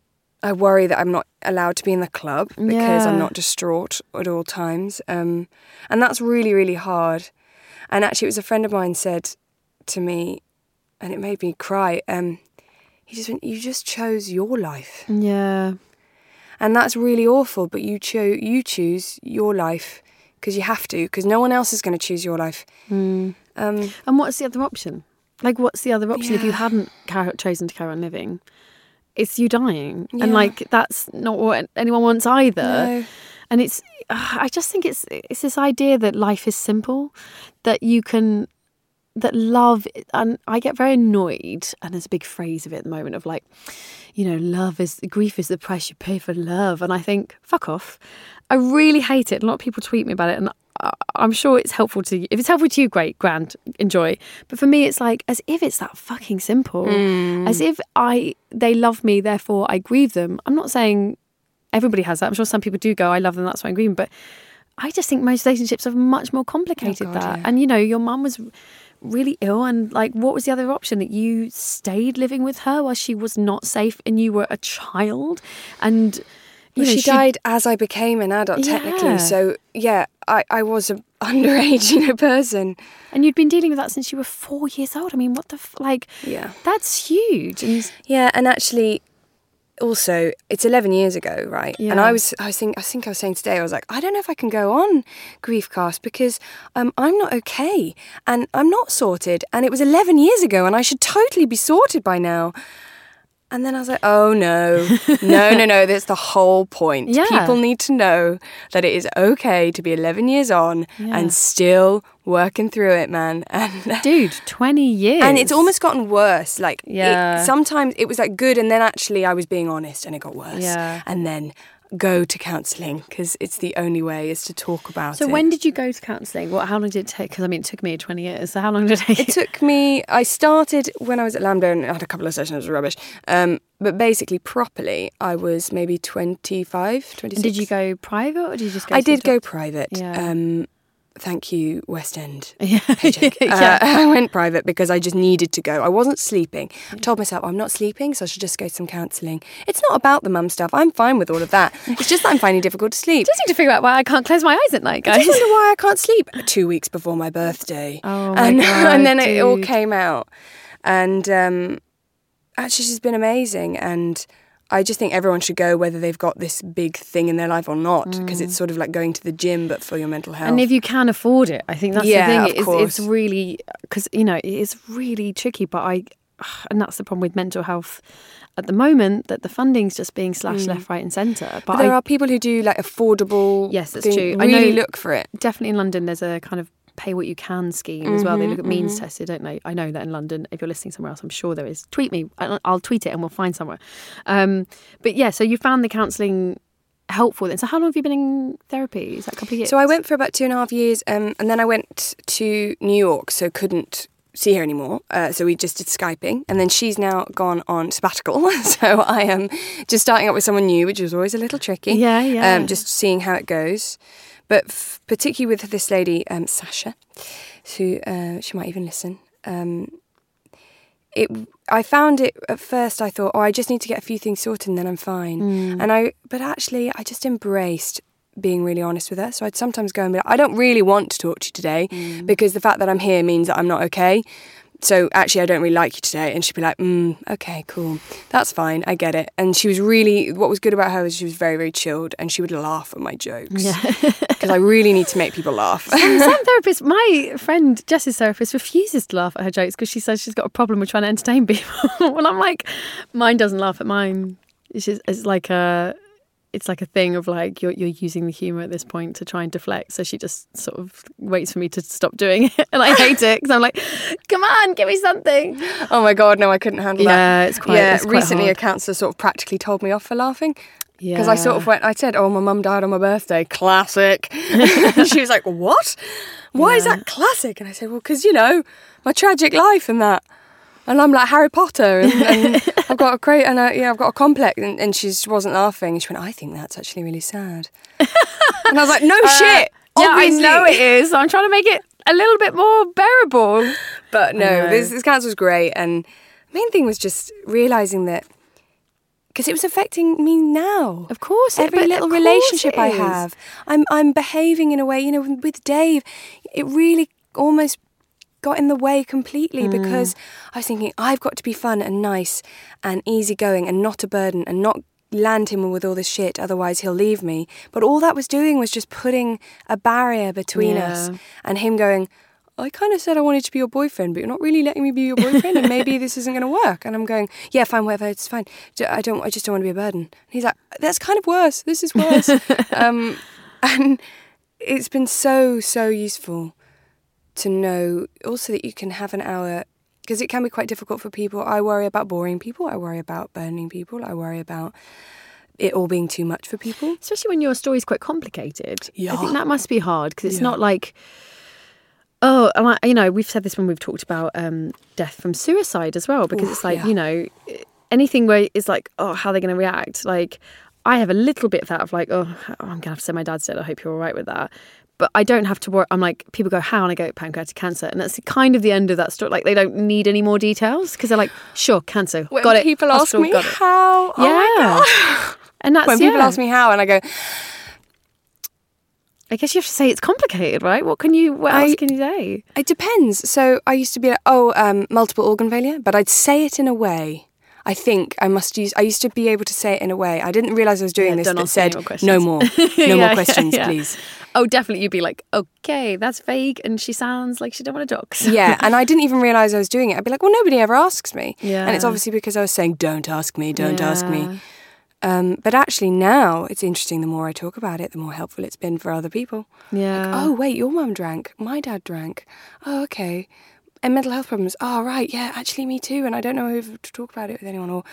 I worry that I'm not allowed to be in the club because I'm not distraught at all times. Um, and that's really, really hard. And actually, it was a friend of mine said to me, and it made me cry. Um, he just went, "You just chose your life, Yeah. and that's really awful. But you chose, you choose your life because you have to, because no one else is going to choose your life." Um, And what's the other option? Like, what's the other option if you Yeah. hadn't car- chosen to carry on living? It's you dying, Yeah. and like that's not what anyone wants either. No. And it's, uh, I just think it's it's this idea that life is simple, that you can, that love, and I get very annoyed. And there's a big phrase of it at the moment of like, you know, love is grief is the price you pay for love, and I think fuck off. I really hate it. A lot of people tweet me about it, and I'm sure it's helpful to you. If it's helpful to you, great, grand, enjoy. But for me, it's like as if it's that fucking simple. Hmm. As if I they love me, therefore I grieve them. I'm not saying everybody has that. I'm sure some people do go, I love them, that's why I'm grieving. But I just think most relationships are much more complicated. Oh, God, that yeah. and you know, your mum was really ill, and like, what was the other option? That you stayed living with her while she was not safe, and you were a child, and. You Well, know, she, died as I became an adult, Yeah. technically. So yeah, I, I was an underage, you know, person. And you'd been dealing with that since you were four years old. I mean, what the f- like? Yeah. that's huge. And Yeah, and actually, also, it's eleven years ago, right? Yeah. And I was, I was think, I think I was saying today, I was like, I don't know if I can go on Griefcast because um, I'm not okay and I'm not sorted, and it was eleven years ago, and I should totally be sorted by now. And then I was like, oh no, no, no, no, that's the whole point. Yeah. People need to know that it is okay to be 11 years on Yeah. and still working through it, man. And dude, twenty years, and it's almost gotten worse. Like, it- Yeah. sometimes it was like good, and then actually I was being honest, and it got worse. Yeah. And then go to counselling because it's the only way is to talk about So it. So when did you go to counselling? What? How long did it take? Because I mean, it took me twenty years. So how long did it take? it took me. I started when I was at LAMDA and I had a couple of sessions. It was rubbish. Um, but basically, properly, I was maybe 25, 26. And did you go private or did you just go? I did go private. Yeah. Um, thank you, West End. Yeah. Yeah. Uh, I went private because I just needed to go. I wasn't sleeping. I told myself I'm not sleeping, so I should just go to some counselling. It's not about the mum stuff. I'm fine with all of that. It's just that I'm finding it difficult to sleep. Just need to figure out why I can't close my eyes at night, I guys. just wonder why I can't sleep. Two weeks before my birthday. Oh my and, God, and then it all came out. And um, actually, she's been amazing. And I just think everyone should go, whether they've got this big thing in their life or not, because it's sort of like going to the gym, but for your mental health. Mm. And if you can afford it, I think that's Yeah, the of thing. It's, course. it's really because you know it is really tricky. But I, and that's the problem with mental health at the moment that the funding's just being slashed left, right, and centre. But, Mm. But there I are people who do like affordable. Yes, that's thing- true. I Really know- look for it. definitely in London there's a kind of pay what you can scheme as well. They look Mm-hmm, at means tested, don't they? I know that in London. If you're listening somewhere else, I'm sure there is. Tweet me. I'll tweet it and we'll find somewhere. Um, but yeah, so you found the counselling helpful then. So how long have you been in therapy? Is that a couple of years? So I went for about two and a half years, um, and then I went to New York, so couldn't see her anymore. Uh, so we just did skyping, and then she's now gone on sabbatical. so I am just starting up with someone new, which was always a little tricky. Yeah, yeah. Um, just seeing how it goes, but f- particularly with this lady, um, Sasha, who uh, she might even listen. Um, it I found it at first I thought, oh, I just need to get a few things sorted and then I'm fine. Mm. And I but actually I just embraced being really honest with her. So I'd sometimes go and be like, I don't really want to talk to you today Mm. because the fact that I'm here means that I'm not okay. So actually I don't really like you today. And she'd be like, mm, okay, cool. That's fine. I get it. And she was really what was good about her was she was very, very chilled and she would laugh at my jokes. Yeah. Because I really need to make people laugh. Some therapists, my friend Jess's therapist, refuses to laugh at her jokes because she says she's got a problem with trying to entertain people. well, I'm like, mine doesn't laugh at mine. It's just, it's like a, it's like a thing of like you're you're using the humor at this point to try and deflect. So she just sort of waits for me to stop doing it, and I hate it because I'm like, come on, give me something. Oh my god, no, I couldn't handle that. Yeah, it's quite- Yeah, it's quite recently a counsellor sort of practically told me off for laughing. Because I sort of went, I said, oh, my mum died on my birthday. Classic. she was like, what? Why is that classic? And I said, well, because, you know, my tragic life and that. And I'm like Harry Potter, and, and I've got a great, and I, yeah, I've got a complex. And, and she just wasn't laughing. And she went, I think that's actually really sad. and I was like, no shit. Uh, Yeah, I know it is. I'm trying to make it a little bit more bearable. But no, this, this council was great. And the main thing was just realizing that because it was affecting me now. Of course, every little relationship I have, I'm I'm behaving in a way. You know, with Dave, it really almost got in the way completely Mm. because I was thinking I've got to be fun and nice and easygoing and not a burden and not land him with all this shit otherwise he'll leave me but all that was doing was just putting a barrier between us and him going I kind of said I wanted to be your boyfriend, but you're not really letting me be your boyfriend, and maybe this isn't going to work. And I'm going, yeah, fine, whatever, it's fine. I don't, I just don't want to be a burden. And he's like, that's kind of worse. This is worse. um, and it's been so, so useful to know also that you can have an hour because it can be quite difficult for people. I worry about boring people. I worry about burning people. I worry about it all being too much for people. especially when your story's quite complicated. Yeah. I think that must be hard because it's Yeah. not like, oh, and I, you know, we've said this when we've talked about um, death from suicide as well, because Oof, it's like, yeah. you know, anything where it's like, oh, how they're they going to react? Like, I have a little bit of that of like, oh, I'm going to have to say my dad's dead. I hope you're all right with that. But I don't have to worry. I'm like, people go, how? And I go, pancreatic cancer. And that's kind of the end of that story. Like, they don't need any more details because they're like, sure, cancer. When got it. people ask me how, oh Yeah. God. And that's when people yeah. ask me how, and I go, I guess you have to say it's complicated, right? What can you? What I- else can you say? It depends. So I used to be like, oh, um, multiple organ failure, but I'd say it in a way. I think I must use. I used to be able to say it in a way. I didn't realize I was doing Yeah, this. That said, no questions." more, no Yeah, more questions, yeah. please. Oh, definitely. You'd be like, okay, that's vague, and she sounds like she don't want to talk. So- Yeah, and I didn't even realize I was doing it. I'd be like, well, nobody ever asks me. Yeah. And it's obviously because I was saying, don't ask me, don't ask me. Um, but actually, now it's interesting. The more I talk about it, the more helpful it's been for other people. yeah. Oh, wait, your mum drank. My dad drank. Oh, okay. And mental health problems. Oh, right. Yeah, actually, me too. And I don't know who to talk about it with anyone. Or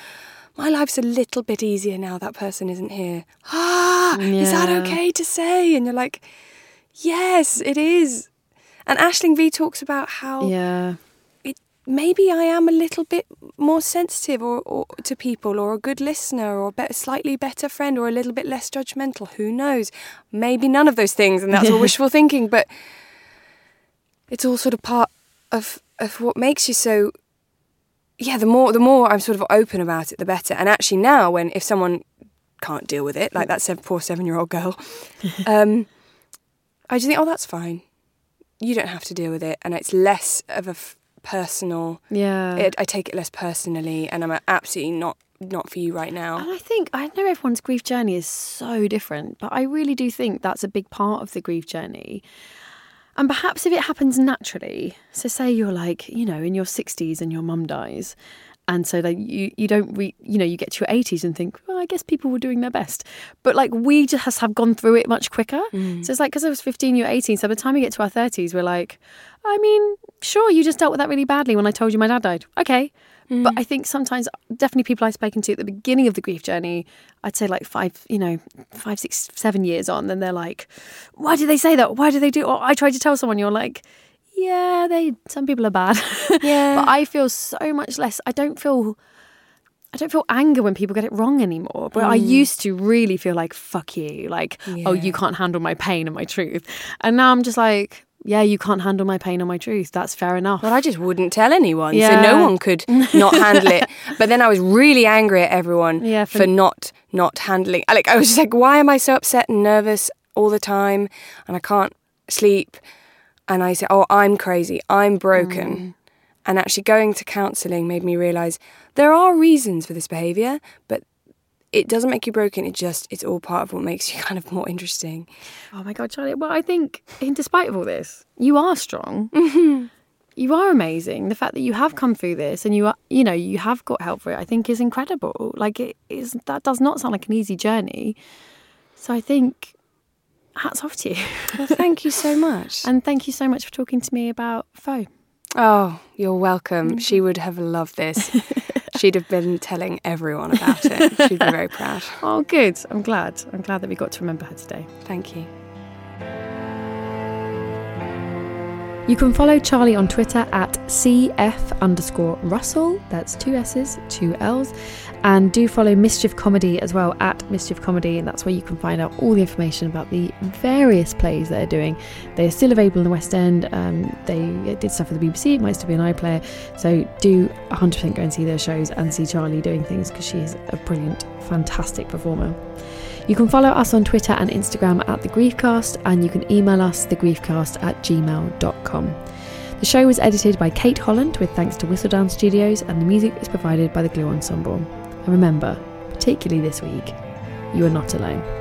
my life's a little bit easier now that person isn't here. Ah, is that okay to say? And you're like, yes, it is. And Ashling V talks about how yeah. it, maybe I am a little bit more sensitive or, or to people, or a good listener, or a better, slightly better friend, or a little bit less judgmental. Who knows? Maybe none of those things, and that's all wishful thinking. But it's all sort of part of of what makes you so. Yeah, the more the more I'm sort of open about it, the better. And actually, now when if someone can't deal with it, like that seven, poor seven year old girl, um, I just think, oh, that's fine. You don't have to deal with it, and it's less of a f- personal. Yeah. It, I take it less personally, and I'm absolutely not not for you right now. And I think I know everyone's grief journey is so different, but I really do think that's a big part of the grief journey. And perhaps if it happens naturally, so say you're like, you know, in your 60s and your mum dies, and so that you you don't re, you know you get to your 80s and think, well, I guess people were doing their best, but like we just have gone through it much quicker. Mm. So it's like because I was 15, you're 18, so by the time we get to our 30s, we're like, I mean, sure, you just dealt with that really badly when I told you my dad died. Okay. But mm. I think sometimes, definitely people I've spoken to at the beginning of the grief journey, I'd say like five, you know, five, six, seven years on, then they're like, why did they say that? Why do they do? Or I tried to tell someone, you're like, yeah, they. Some people are bad. Yeah. but I feel so much less. I don't feel. I don't feel anger when people get it wrong anymore. But I used to really feel like, fuck you. Like, oh, you can't handle my pain and my truth. And now I'm just like, yeah, you can't handle my pain or my truth. That's fair enough. Well, I just wouldn't tell anyone, so no one could not handle it. But then I was really angry at everyone Yeah, for, for- not not handling. Like I was just like, why am I so upset and nervous all the time, and I can't sleep? And I said, oh, I'm crazy. I'm broken. Mm. And actually, going to counselling made me realise there are reasons for this behaviour, but it doesn't make you broken. It just it's all part of what makes you kind of more interesting. Oh my God, Charlie. Well, I think, in despite of all this, you are strong. Mm-hmm. You are amazing. The fact that you have come through this and you are, you know, you have got help for it, I think is incredible. Like it is, that does not sound like an easy journey. So I think, hats off to you. Well, thank you so much. and thank you so much for talking to me about Foe. Oh, you're welcome. Mm. She would have loved this. She'd have been telling everyone about it. She'd be very proud. Oh, good. I'm glad. I'm glad that we got to remember her today. Thank you. You can follow Charlie on Twitter at CF underscore Russell. That's two S's, two L's. And do follow Mischief Comedy as well at Mischief Comedy. And that's where you can find out all the information about the various plays that they're doing. They're still available in the West End. Um, they did stuff for the BBC, it might still be an iPlayer. So do 100% go and see their shows and see Charlie doing things because she is a brilliant, fantastic performer. You can follow us on Twitter and Instagram at The Griefcast, and you can email us, thegriefcast at gmail.com. The show was edited by Kate Holland with thanks to Whistledown Studios, and the music is provided by the Glue Ensemble. And remember, particularly this week, you are not alone.